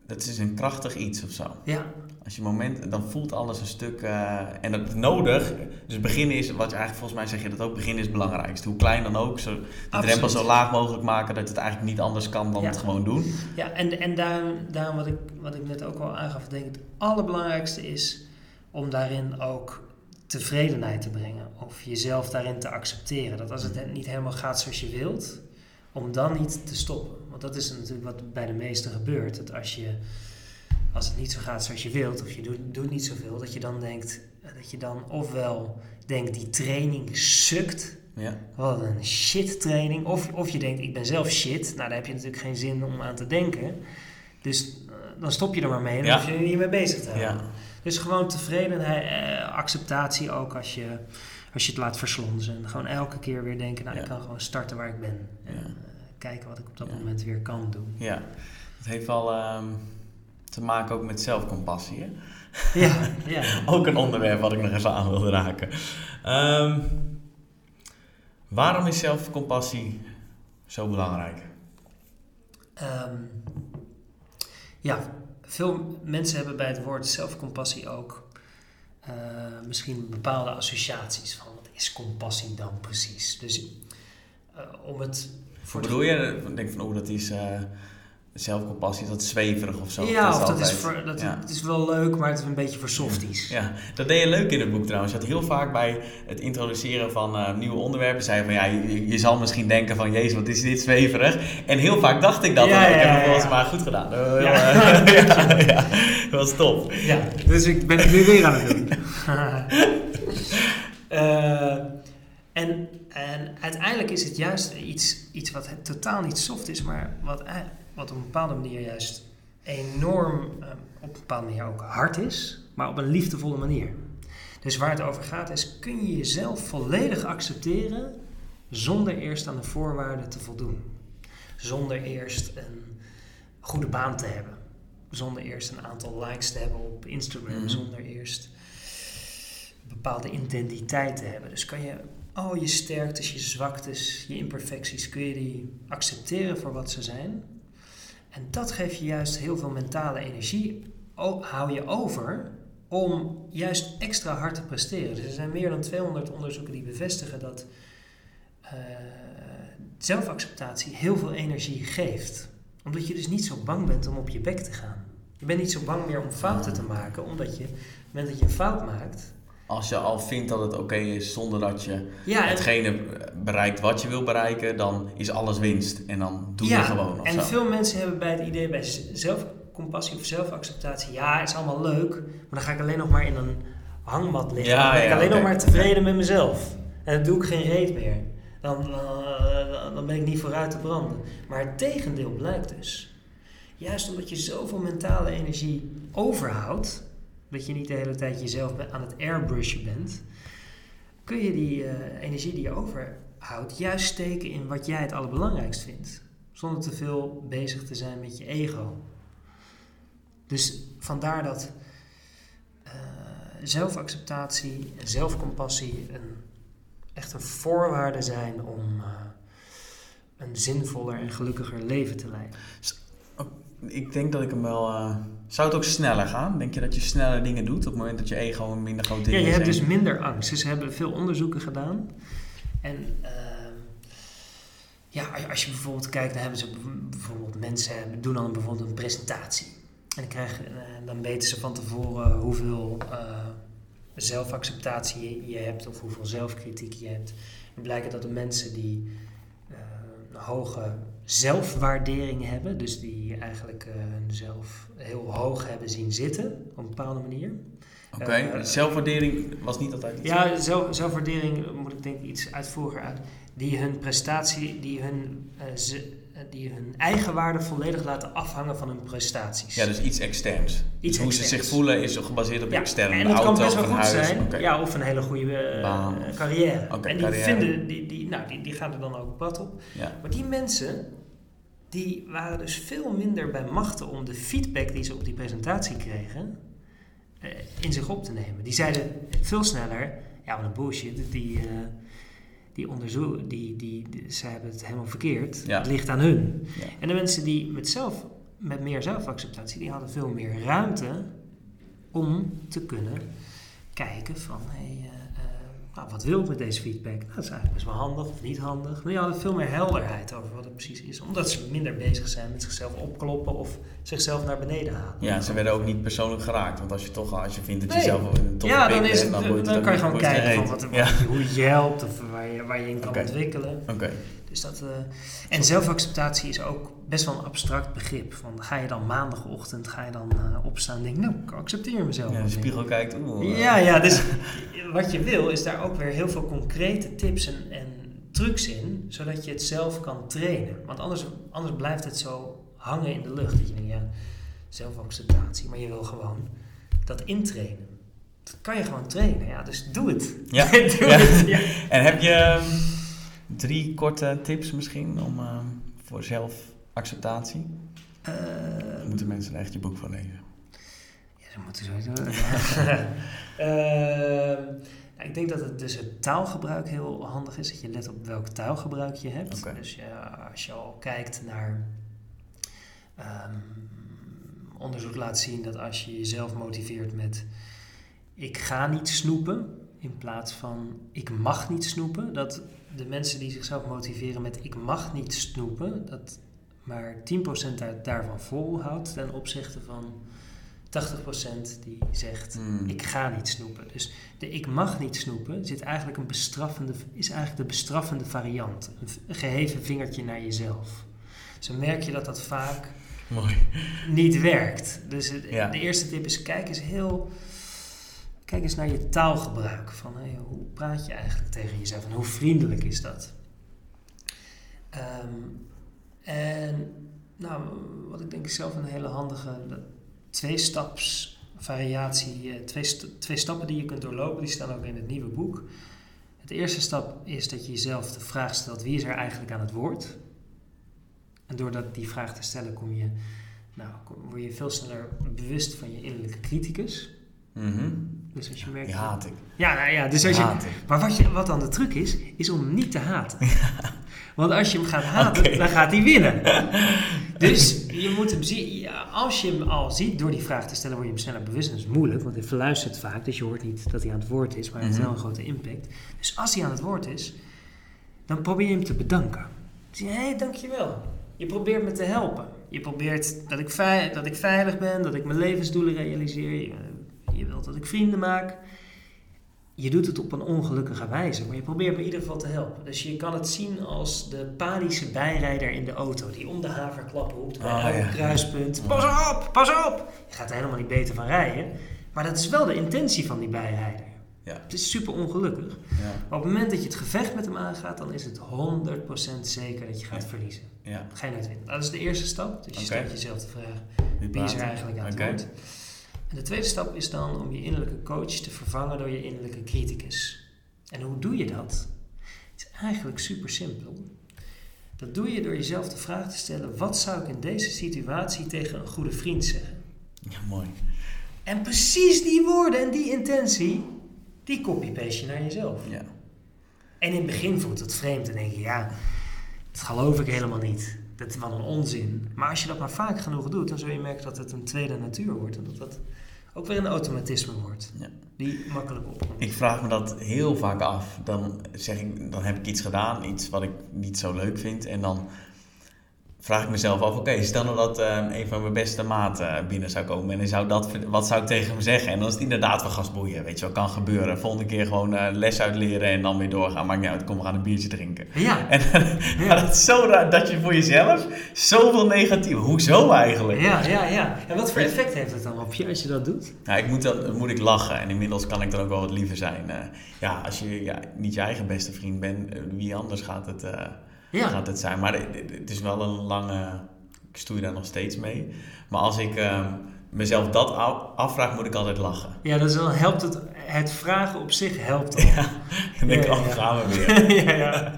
Dat is een krachtig iets of zo. Ja, Als je moment, dan voelt alles een stuk. eh, en dat is nodig. Dus beginnen is, wat je eigenlijk volgens mij zeg je dat ook, beginnen is het belangrijkste. Hoe klein dan ook. Zo, de Absoluut. drempel zo laag mogelijk maken dat het eigenlijk niet anders kan dan Ja. het gewoon doen. ja en, en daarom, daarom wat, ik, wat ik net ook al aangaf, denk ik het allerbelangrijkste is om daarin ook tevredenheid te brengen. Of jezelf daarin te accepteren. Dat als het niet helemaal gaat zoals je wilt, om dan niet te stoppen. Want dat is natuurlijk wat bij de meesten gebeurt. Dat als, je, als het niet zo gaat zoals je wilt, of je doet, doet niet zoveel, dat je dan denkt, dat je dan ofwel denkt die training sukt. Ja. Wat een shit training. Of, of je denkt, ik ben zelf shit. Nou, daar heb je natuurlijk geen zin om aan te denken. Dus eh, dan stop je er maar mee en dan Ja. hoef je er niet mee bezig te houden. Ja. Dus gewoon tevredenheid, eh, acceptatie ook als je, als je het laat verslonzen. En gewoon elke keer weer denken, nou, Ja. ik kan gewoon starten waar ik ben. En eh, kijken wat ik op dat moment weer kan doen. ja. Het heeft wel ehm, te maken ook met zelfcompassie. Hè? Ja, ja. Ook een onderwerp wat ik nog even aan wilde raken. Ehm, waarom is zelfcompassie zo belangrijk? Ehm, ja, veel mensen hebben bij het woord zelfcompassie ook eh, misschien bepaalde associaties van wat is compassie dan precies. Dus eh, om het voor Wat bedoel je? Ik denk van, oh, dat is eh, zelfcompassie, is dat zweverig of zo? Ja, of dat is, voor, dat, ja. het is wel leuk, maar het is een beetje voor softies. Ja, dat deed je leuk in het boek trouwens. Je had heel vaak bij het introduceren van eh, nieuwe onderwerpen zei je van ja, je, je zal misschien denken van jezus, wat is dit zweverig. En heel vaak dacht ik dat. Ja, ik heb het volgens mij goed gedaan. Eh, Ja. dat was top. Ja, dus ik ben het nu weer aan het doen. Eh, en, en uiteindelijk is het juist iets, iets wat totaal niet soft is, maar wat, wat op een bepaalde manier juist enorm eh, op een bepaalde manier ook hard is, maar op een liefdevolle manier. Dus waar het over gaat is, kun je jezelf volledig accepteren zonder eerst aan de voorwaarden te voldoen. Zonder eerst een goede baan te hebben. Zonder eerst een aantal likes te hebben op Instagram. Mhm. Zonder eerst een bepaalde identiteit te hebben. Dus kan je al je sterktes, je zwaktes, je imperfecties, kun je die accepteren voor wat ze zijn. En dat geeft je juist heel veel mentale energie. Hou je over om juist extra hard te presteren. Dus er zijn meer dan 200 onderzoeken die bevestigen dat eh, zelfacceptatie heel veel energie geeft. Omdat je dus niet zo bang bent om op je bek te gaan. Je bent niet zo bang meer om fouten te maken, omdat je, op het moment dat je een fout maakt. Als je al vindt dat het oké is zonder dat je Ja, hetgene bereikt wat je wil bereiken, dan is alles winst. En dan doe je ja, gewoon of en zo. veel mensen hebben bij het idee bij zelfcompassie of zelfacceptatie, ja, is allemaal leuk, maar dan ga ik alleen nog maar in een hangmat liggen. Ja, dan ben ik alleen nog maar tevreden met mezelf. En dan doe ik geen reet meer. Dan, eh, dan ben ik niet vooruit te branden. Maar het tegendeel blijkt dus. Juist omdat je zoveel mentale energie overhoudt, dat je niet de hele tijd jezelf aan het airbrushen bent, kun je die eh, energie die je overhoudt juist steken in wat jij het allerbelangrijkst vindt. Zonder te veel bezig te zijn met je ego. Dus vandaar dat eh, zelfacceptatie en zelfcompassie een, echt een voorwaarde zijn om eh, een zinvoller en gelukkiger leven te leiden. Ik denk dat ik hem wel... eh, zou het ook sneller gaan? Denk je dat je sneller dingen doet op het moment dat je ego een minder groot ding Ja, je is? hebt En- dus minder angst. Dus ze hebben veel onderzoeken gedaan. En ehm, ja, als- je bijvoorbeeld kijkt, dan hebben ze bijvoorbeeld mensen doen dan bijvoorbeeld een presentatie. En dan, krijgen, eh, dan weten ze van tevoren hoeveel eh, zelfacceptatie je, hebt of hoeveel zelfkritiek je hebt. En blijkt dat de mensen die een hoge zelfwaardering hebben, dus die eigenlijk eh, zelf heel hoog hebben zien zitten op een bepaalde manier, Oké, Eh, zelfwaardering was niet altijd iets. Ja, zelf, zelfwaardering moet ik denk ik iets uitvoeren uit. Die hun prestatie, die hun, eh, die hun eigen waarde volledig laten afhangen van hun prestaties. Ja, dus iets externs. Iets dus hoe ze zich voelen is gebaseerd op Ja, extern. en Een dat auto kan best wel goed huis. zijn. Ja, of een hele goede eh, carrière. En die, carrière. vinden, die, die, nou, die, die gaan er dan ook pad op. Ja. Maar die mensen, die waren dus veel minder bij machten om de feedback die ze op die presentatie kregen, eh, in zich op te nemen. Die zeiden veel sneller, ja, wat een bullshit, die, eh, die onderzoek, die, die, die, zij hebben het helemaal verkeerd. Ja. Het ligt aan hun. Ja. En de mensen die met, zelf, met meer zelfacceptatie, die hadden veel meer ruimte om te kunnen kijken van, hé, hey, eh, nou, wat wil ik met deze feedback? Nou, dat is eigenlijk best wel handig of niet handig. Maar die hadden veel meer helderheid over wat het precies is. Omdat ze minder bezig zijn met zichzelf opkloppen of zichzelf naar beneden halen. Ja, ze werden ook niet persoonlijk geraakt. Want als je toch als je vindt dat je Nee. zelf een toffe ja, dan, is het, dan, dan, ook kan je gewoon kijken van wat. Ja. hoe je helpt of waar je, waar je in kan ontwikkelen. Oké. Dus dat, eh, en zelfacceptatie is ook best wel een abstract begrip. Van, ga je dan maandagochtend ga je dan eh, opstaan en denk nou, ik accepteer mezelf. Ja, de spiegel kijkt. Oeh, Ja, ja, dus wat je wil is daar ook weer heel veel concrete tips en, en trucs in, zodat je het zelf kan trainen. Want anders, anders blijft het zo hangen in de lucht. Dat je denkt, ja, zelfacceptatie, maar je wil gewoon dat intrainen. Dat kan je gewoon trainen, ja, dus doe het. Ja. doe Ja. het. Ja. En heb je ehm, drie korte tips misschien om, ehm, voor zelfacceptatie? Eh, moeten mensen echt je boek van lezen. Ja, dat moeten sowieso. Nou, ik denk dat het dus het taalgebruik heel handig is. Dat je let op welk taalgebruik je hebt. Dus ja, als je al kijkt naar. ehm, onderzoek laat zien dat als je jezelf motiveert met. Ik ga niet snoepen. In plaats van ik mag niet snoepen. Dat de mensen die zichzelf motiveren met ik mag niet snoepen. Dat maar 10% daar, daarvan volhoudt ten opzichte van 80% die zegt Hmm. ik ga niet snoepen. Dus de ik mag niet snoepen zit eigenlijk een bestraffende, is eigenlijk de bestraffende variant. Een, geheven vingertje naar jezelf. Dus dan merk je dat dat vaak Mooi. niet werkt. Dus Ja. de eerste tip is kijk eens heel... Kijk eens naar je taalgebruik. Van, hey, hoe praat je eigenlijk tegen jezelf en hoe vriendelijk is dat? Ehm, en nou, wat ik denk zelf een hele handige twee-staps variatie, eh, twee, twee stappen die je kunt doorlopen, die staan ook in het nieuwe boek. Het eerste stap is dat je jezelf de vraag stelt, wie is er eigenlijk aan het woord? En door dat, die vraag te stellen kom je, nou, word je veel sneller bewust van je innerlijke criticus. Mhm. Dus als je merkt... Haat ik. Ja, nou ja, dus als je, haat ik. maar wat, je, wat dan de truc is, is om niet te haten. Want als je hem gaat haten, dan gaat hij winnen. Dus je moet hem zien. als je hem al ziet door die vraag te stellen, word je hem sneller bewust. Dat is moeilijk, want hij verluistert vaak. Dus je hoort niet dat hij aan het woord is, maar hij heeft Mhm. wel een grote impact. Dus als hij aan het woord is, dan probeer je hem te bedanken. Dan zeg je, hé, hey, dankjewel. Je probeert me te helpen. Je probeert dat ik, dat ik veilig ben, dat ik mijn levensdoelen realiseer. Je, wilt dat ik vrienden maak. Je doet het op een ongelukkige wijze, maar je probeert me in ieder geval te helpen. Dus je kan het zien als de panische bijrijder in de auto die om de haverklap roept bij Oh, elk ja. kruispunt. Pas op, pas op! Je gaat er helemaal niet beter van rijden, maar dat is wel de intentie van die bijrijder. Ja. Het is super ongelukkig. Ja. Maar op het moment dat je het gevecht met hem aangaat, dan is het 100% zeker dat je gaat Ja. verliezen. Ja. Ga je nooit winnen. Dat is de eerste stap. Dus je stelt jezelf de vraag, Wie is er eigenlijk aan het woord? En de tweede stap is dan om je innerlijke coach te vervangen door je innerlijke criticus. En hoe doe je dat? Het is eigenlijk super simpel. Dat doe je door jezelf de vraag te stellen: wat zou ik in deze situatie tegen een goede vriend zeggen? Ja, mooi. En precies die woorden en die intentie, die copy-paste je naar jezelf. Ja. En in het begin voelt het vreemd en denk je, ja, dat geloof ik helemaal niet. Dat is wat een onzin. Maar als je dat maar vaak genoeg doet, dan zul je merken dat het een tweede natuur wordt. En dat dat ook weer een automatisme wordt. Ja. Die makkelijk opkomt. Ik vraag me dat heel vaak af. Dan, zeg ik, dan heb ik iets gedaan, iets wat ik niet zo leuk vind. En dan vraag ik mezelf af, oké, stel nou dat uh, een van mijn beste maten binnen zou komen en hij zou dat, wat zou ik tegen hem zeggen? En dan is het inderdaad wel gasboeien, weet je wat kan gebeuren. Volgende keer gewoon uh, les uitleren en dan weer doorgaan. Maakt niet uit, kom, we gaan een biertje drinken. Ja. En, ja. Maar dat is zo raar dat je voor jezelf zoveel negatief, hoezo eigenlijk? Ja, ja, ja. En wat voor effect heeft het dan op je als je dat doet? Nou, ik moet, dat, moet ik lachen en inmiddels kan ik dan ook wel wat liever zijn. Uh, ja, als je ja, niet je eigen beste vriend bent, wie anders gaat het ja. gaat het zijn. Maar het is wel een lange... Ik stoei daar nog steeds mee. Maar als ik uh, mezelf dat afvraag, moet ik altijd lachen. Ja, dus dan helpt het... Het vragen op zich helpt al. Ja, en dan ja, ja, gaan we weer. ja, ja.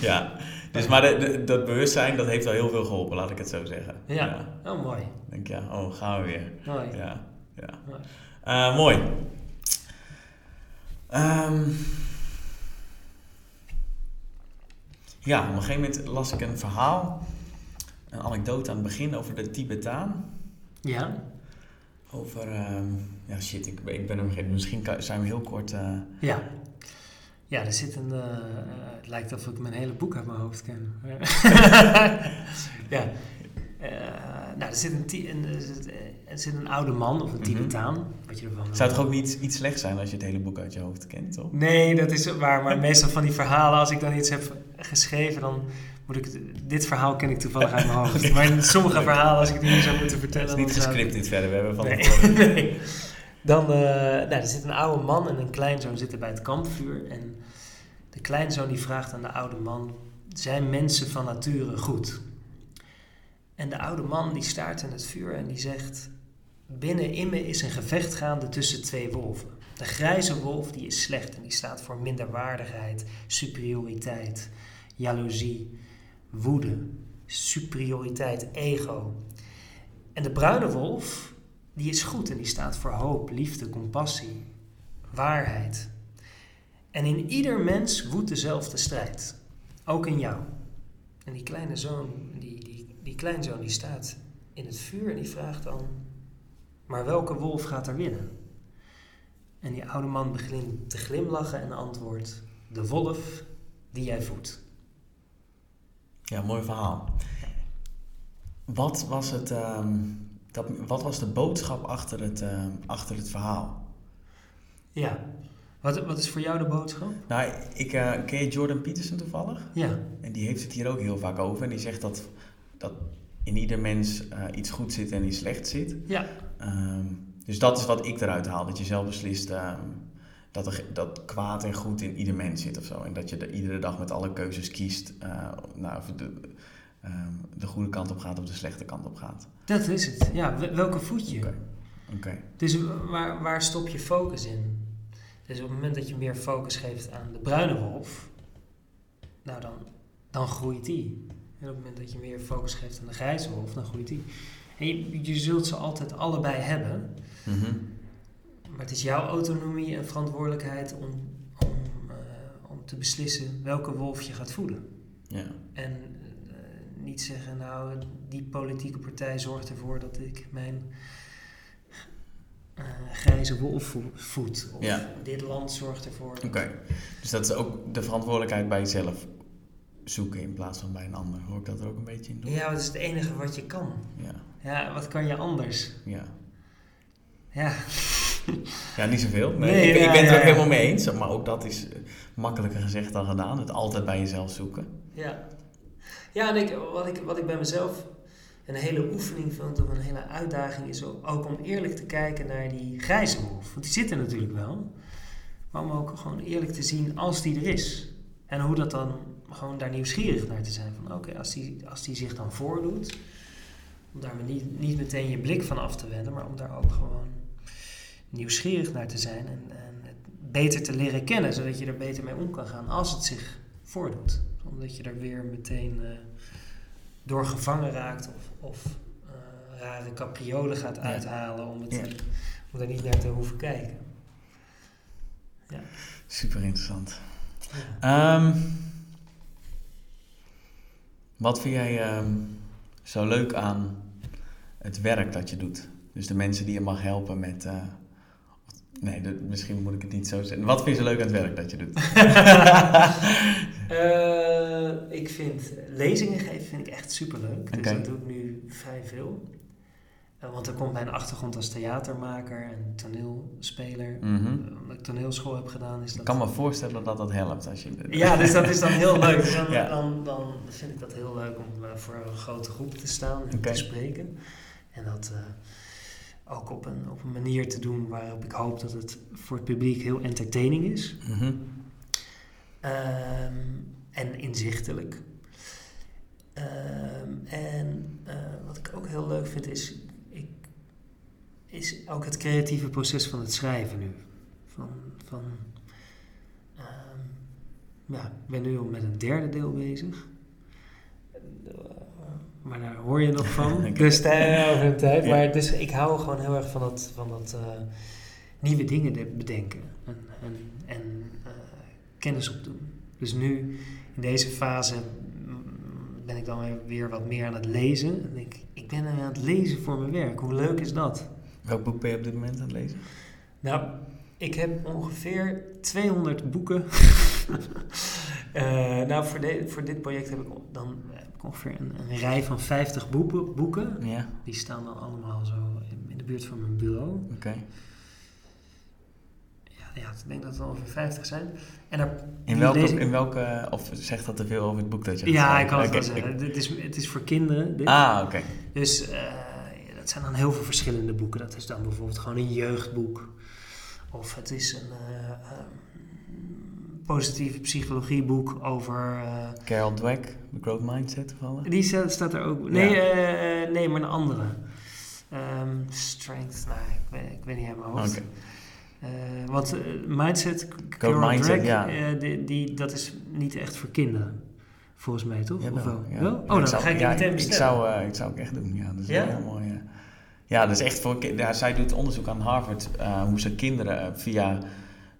ja. Dus maar de, de, dat bewustzijn, dat heeft wel heel veel geholpen, laat ik het zo zeggen. Ja, oh mooi. denk ja, oh, gaan we weer. Mooi. Ja, ja. Mooi. Uh, mooi. Um, ja, op een gegeven moment las ik een verhaal, een anekdote aan het begin over de Tibetaan. Ja. Over, uh, ja shit, ik, ik ben hem vergeten. Misschien zijn we heel kort... Uh... Ja. Ja, er zit een... Uh, het lijkt alsof ik mijn hele boek uit mijn hoofd ken. ja. Nou, er zit een, een, er zit een oude man of een Tibetaan. Mm -hmm. wat je ervan Zou het ook niet iets slecht zijn als je het hele boek uit je hoofd kent, toch? Nee, dat is waar. Maar meestal van die verhalen, als ik dan iets heb geschreven, dan moet ik... Dit verhaal ken ik toevallig uit mijn hoofd. Maar in sommige verhalen, als ik het niet zou moeten vertellen... Het is niet gescript dit verder, we hebben van nee. nee. Dan, uh, nou, er zit een oude man en een kleinzoon zitten bij het kampvuur. En de kleinzoon die vraagt aan de oude man... Zijn mensen van nature goed? En de oude man die staart in het vuur en die zegt... Binnen in me is een gevecht gaande tussen twee wolven. De grijze wolf die is slecht en die staat voor minderwaardigheid, superioriteit, jaloezie, woede, superioriteit, ego. En de bruine wolf die is goed en die staat voor hoop, liefde, compassie, waarheid. En in ieder mens woedt dezelfde strijd, ook in jou. En die kleine zoon, die, kleinzoon die staat in het vuur en die vraagt dan maar welke wolf gaat er winnen? En die oude man begint te glimlachen en antwoordt: De wolf die jij voedt. Ja, mooi verhaal. Wat was, het, uh, dat, wat was de boodschap achter het, uh, achter het verhaal? Ja, wat, wat is voor jou de boodschap? Nou, ik uh, ken je Jordan Peterson toevallig? Ja. En die heeft het hier ook heel vaak over. En die zegt dat, dat in ieder mens uh, iets goed zit en iets slecht zit. Ja. Um, dus dat is wat ik eruit haal. Dat je zelf beslist um, dat, er, dat kwaad en goed in ieder mens zit of zo. En dat je de, iedere dag met alle keuzes kiest. Uh, nou, of de, um, de goede kant op gaat of de slechte kant op gaat. Dat is het. Ja, welke voet je? Oké. Okay. Okay. Dus waar, waar stop je focus in? Dus op het moment dat je meer focus geeft aan de bruine wolf, nou dan, dan groeit die. En op het moment dat je meer focus geeft aan de grijze wolf, dan groeit die. En je, je zult ze altijd allebei hebben. Mm -hmm. Maar het is jouw autonomie en verantwoordelijkheid om, om, uh, om te beslissen welke wolf je gaat voeden. Ja. En uh, niet zeggen, nou, die politieke partij zorgt ervoor dat ik mijn uh, grijze wolf voed. Of ja. dit land zorgt ervoor. Oké, okay. dus dat is ook de verantwoordelijkheid bij jezelf zoeken in plaats van bij een ander. Hoor ik dat er ook een beetje in doen? Ja, dat is het enige wat je kan. Ja. Ja, wat kan je anders? Ja. Ja. Ja, niet zoveel. Nee, nee ik, ja, ik, ben het er ook helemaal mee eens. Maar ook dat is makkelijker gezegd dan gedaan. Het altijd bij jezelf zoeken. Ja. Ja, en ik, wat, ik, wat ik bij mezelf een hele oefening vind, of een hele uitdaging, is ook om eerlijk te kijken naar die grijze wolf. Want die zit er natuurlijk wel. Maar om ook gewoon eerlijk te zien als die er is. En hoe dat dan, gewoon daar nieuwsgierig naar te zijn. Van oké, als, die, als die zich dan voordoet, om daar niet, niet meteen je blik van af te wenden, maar om daar ook gewoon nieuwsgierig naar te zijn en, en het beter te leren kennen, zodat je er beter mee om kan gaan als het zich voordoet. Omdat je er weer meteen uh, door gevangen raakt of, of uh, rare capriolen gaat uithalen om, het, ja. om er niet naar te hoeven kijken. Ja. Super interessant. Ja. Um, wat vind jij um, zo leuk aan het werk dat je doet? Dus de mensen die je mag helpen met uh, Nee, dat, misschien moet ik het niet zo zeggen. Wat vind je zo leuk aan het werk dat je doet? Eh, ik vind lezingen geven vind ik echt superleuk. Dus Oké. dat doe ik nu vrij veel. Want er komt mijn achtergrond als theatermaker en toneelspeler. Eh, Omdat ik toneelschool heb gedaan is dat... Ik kan me voorstellen dat dat helpt als je... Ja, dus dat is dan heel leuk. Dus dan, Ja. dan, dan vind ik dat heel leuk om eh, voor een grote groep te staan en te spreken. En dat eh, ook op een, op een manier te doen waarop ik hoop dat het voor het publiek heel entertaining is. Mhm. Ehm, en inzichtelijk. Ehm, en wat ik ook heel leuk vind is, is ook het creatieve proces van het schrijven nu. Van, van, ehm, ja, ik ben nu al met een derde deel bezig. Eh, Maar daar hoor je nog van. Dus tijd over een tijd. Maar dus ik hou gewoon heel erg van dat, van dat eh, nieuwe dingen de- bedenken. En, en, en eh, kennis opdoen. Dus nu, in deze fase, ben ik dan weer- weer wat meer aan het lezen. En ik, ik ben aan het lezen voor mijn werk. Hoe leuk is dat? Welk boek ben je op dit moment aan het lezen? Nou, ik heb ongeveer 200 boeken. Eh, nou, voor, de- voor dit project heb ik dan heb ik ongeveer een, een rij van 50 boeken, boeken. Ja, Die staan dan allemaal zo in, de buurt van mijn bureau. oké. Ja, ja, ik denk dat het ongeveer 50 zijn. En daar, In welke, ik- in welke... Of zegt dat te veel over het boek dat je Ja, ik kan het wel zeggen. Dit is, het is voor kinderen. Dit. Ah, oké. Dus eh, dat zijn dan heel veel verschillende boeken. Dat is dan bijvoorbeeld gewoon een jeugdboek. Of het is een eh, ehm, positieve psychologieboek over... eh, Carol Dweck, The Growth Mindset toevallig. die staat, er ook... Nee, Ja. eh, nee maar een andere. Ehm, strength, nou, ik weet, ik weet niet uit mijn hoofd. Want Mindset, Carol Mindset, Dweck, ja. die, die, dat is niet echt voor kinderen. Volgens mij, toch? Jawel, of wel? ja. Wel? Ja, Oh, dan zou- ga ik die ja, meteen ik bestellen. zou, eh, ik zou het echt doen, ja. Dat is Ja? heel mooi. Ja. dat is echt voor ja, Zij doet onderzoek aan Harvard eh, hoe ze kinderen eh, via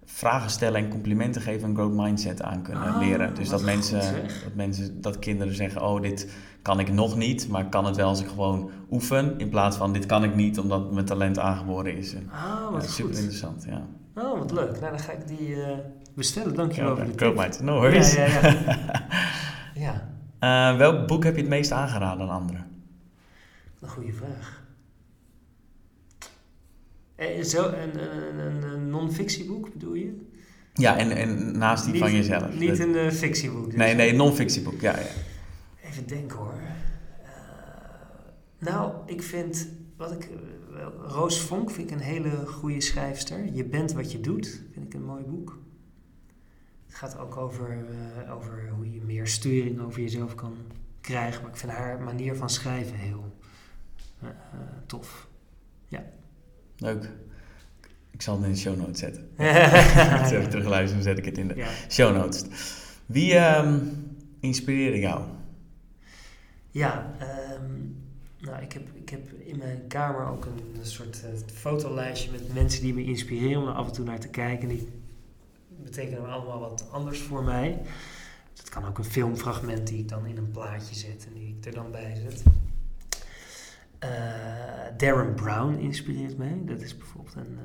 vragen stellen en complimenten geven een growth mindset aan kunnen Ah, leren. Dus dat mensen, zeg. dat mensen, dat kinderen zeggen, oh dit kan ik nog niet, maar kan het wel als ik gewoon oefen. In plaats van dit kan ik niet omdat mijn talent aangeboren is. En, Ah, wat ja, super goed. interessant, ja. Oh, wat leuk. Nou, dan ga ik die eh, bestellen. Dankjewel Ja, voor de growth no worries. Ja, ja, ja. ja, welk boek heb je het meest aangeraden aan anderen? een goede vraag. Eh, zo, een, een, een, een non-fictieboek bedoel je? Ja, en, en naast die Niet- van jezelf. Niet een eh, fictieboek. dus. Nee, nee, non-fictieboek, ja, ja. Even denken hoor. Eh, nou, ik vind, wat ik, eh, Roos Vonk vind ik een hele goede schrijfster. Je bent wat je doet, vind ik een mooi boek. Het gaat ook over, eh, over hoe je meer sturing over jezelf kan krijgen. Maar ik vind haar manier van schrijven heel eh, eh, tof. Leuk. Ik zal het in de show notes zetten. Als even terugluisteren, zet ik het in de ja. show notes. Wie ehm, inspireerde jou? Ja, ehm, nou, ik heb, ik heb in mijn kamer ook een, een soort eh, fotolijstje met mensen die me inspireren om er af en toe naar te kijken. Die betekenen allemaal wat anders voor mij. Het kan ook een filmfragment die ik dan in een plaatje zet en die ik er dan bij zet. Eh, Darren Brown inspireert mij. Dat is bijvoorbeeld een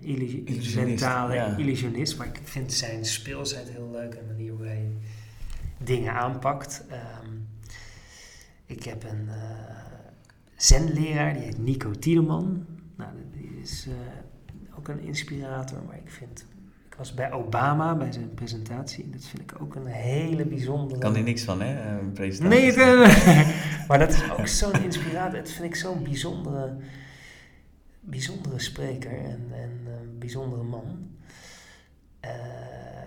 illusi- Illusionist, mentale ja. illusionist. Maar ik vind zijn speelsheid heel leuk en de manier hoe hij dingen aanpakt. Ehm, ik heb een eh zenleraar, die heet Nico Tiedeman. Nou, die is ook een inspirator, maar ik vind... Was bij Obama, bij zijn presentatie. en Dat vind ik ook een hele bijzondere... Kan er niks van, hè? eh, Een presentatie. Nee, maar dat is ook zo'n inspirator. Dat vind ik zo'n bijzondere, bijzondere spreker en, en een bijzondere man. Eh,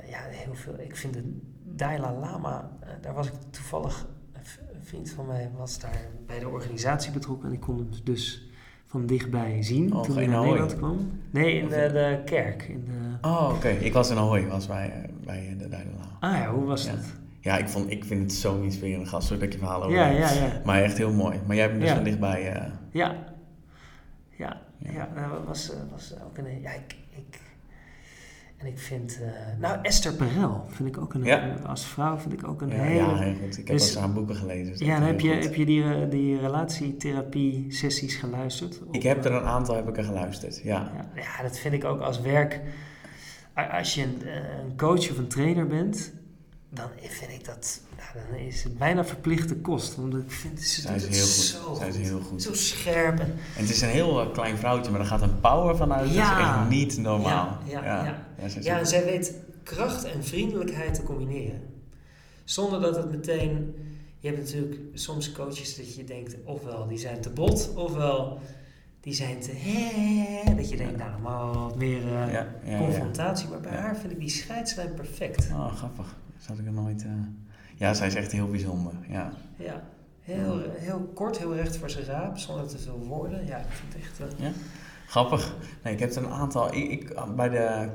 ja, heel veel. Ik vind de Dalai Lama, eh, daar was ik toevallig, een vriend van mij was daar bij de organisatie betrokken en ik kon hem dus van dichtbij zien Oh, toen je naar Nederland kwam. Nee, in de, de kerk. In de... Oh, oké. Ik was in Ahoy, was bij, eh, bij eh, de Lama. Ah ja, hoe was Ja. dat? Ja, ik, vond, ik vind het zo'n inspirerende gast, zodat ik je verhaal over Ja, ja, ja. Maar echt heel mooi. Maar jij hebt hem dus van dichtbij... eh, Ja. Ja, Ja. dat was, was ook een... Ja, ik, ik... En ik vind, eh, nou Esther Perel vind ik ook een, Ja. als vrouw vind ik ook een Ja, hele... ja, heel goed. Ik heb Dus- al haar boeken gelezen. dus Ja, heb je, goed. heb je die, eh, die relatietherapie sessies geluisterd? Ik heb er een aantal heb ik er geluisterd, ja. Ja, ja, dat vind ik ook als werk. Als je een, eh, een coach of een trainer bent, dan vind ik dat, nou, dan is het bijna verplichte kost. Omdat ik vind, ze Zij is het heel zo goed. Zij is heel goed. Zo scherp. En, En het is een heel eh, klein vrouwtje, maar er gaat een power vanuit. Dat Ja. is echt niet normaal. Ja, ja, ja. zij en zij weet kracht en vriendelijkheid te combineren. Zonder dat het meteen... Je hebt natuurlijk soms coaches dat je denkt, ofwel die zijn te bot, ofwel die zijn te hè, dat je denkt, nou, maar wat meer eh, confrontatie. Maar bij haar vind ik die scheidslijn perfect. Oh, grappig. Dat had ik er nooit... eh, Ja, zij is echt heel bijzonder. Ja. Ja, heel, heel kort, heel recht voor zijn raap, zonder te veel woorden. Ja, ik vind het echt... eh, Grappig. Nee, ik heb een aantal... Ik, ik, bij de,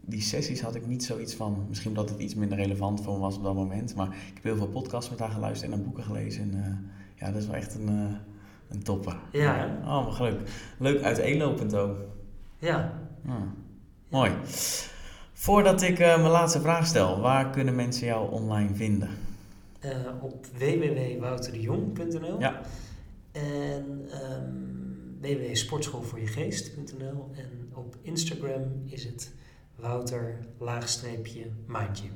die sessies had ik niet zoiets van... Misschien omdat het iets minder relevant voor me was op dat moment. Maar ik heb heel veel podcasts met haar geluisterd en haar boeken gelezen. En eh, ja, dat is wel echt een, eh, een topper. Ja? Oh, maar leuk. Leuk uiteenlopend ook. ja. Ah, mooi. Voordat ik eh, mijn laatste vraag stel, waar kunnen mensen jou online vinden? Eh, op www.wouterdejong.nl Ja. en um, www.sportschoolvoorjegeest.nl en op Instagram is het Wouter laagstreepje Mindgym.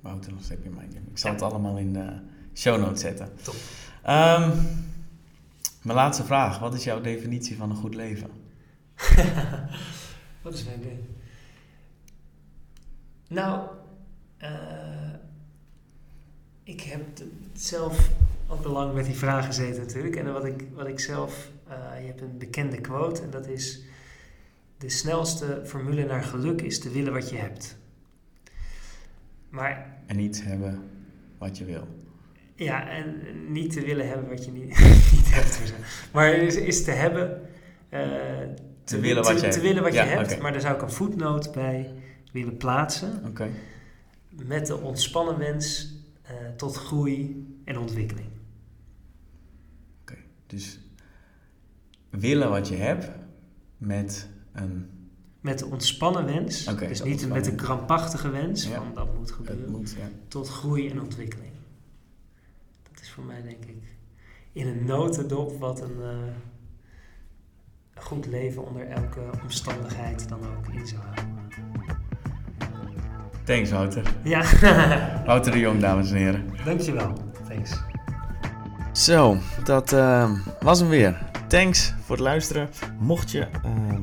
Wouter, nog heb je mijn Ik zal het allemaal in de show notes zetten. Top. Ehm, mijn laatste vraag. Wat is jouw definitie van een goed leven? Wat is mijn ding? Nou, eh, ik heb zelf ook al lang met die vraag gezeten natuurlijk. En wat ik, wat ik zelf, eh, je hebt een bekende quote en dat is... De snelste formule naar geluk is te willen wat je hebt. Maar En niet hebben wat je wil. ja, en niet te willen hebben wat je niet, niet hebt. Maar is, is te hebben... eh, Te willen wat je te, willen wat Ja, je hebt, maar daar zou ik een voetnoot bij willen plaatsen. Met de ontspannen wens eh, tot groei en ontwikkeling. Oké. Dus willen wat je hebt met een... Met de ontspannen wens, Oké, dus de niet met een wens. krampachtige wens, Ja. van dat moet gebeuren, moet, ja. tot groei en ontwikkeling. Dat is voor mij denk ik in een notendop wat een eh, goed leven onder elke omstandigheid dan ook in zou houden. Thanks, Wouter. Ja, Wouter de Jong, dames en heren. dankjewel. Thanks. Zo, dat eh, was hem weer. Thanks voor het luisteren. Mocht je eh,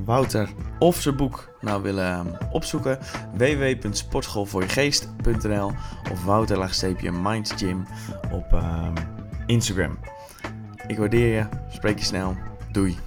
Wouter of zijn boek nou willen eh, opzoeken, www.sportschoolvoorjegeest.nl of wouter-mindgym op eh, Instagram. Ik waardeer je, spreek je snel. Doei.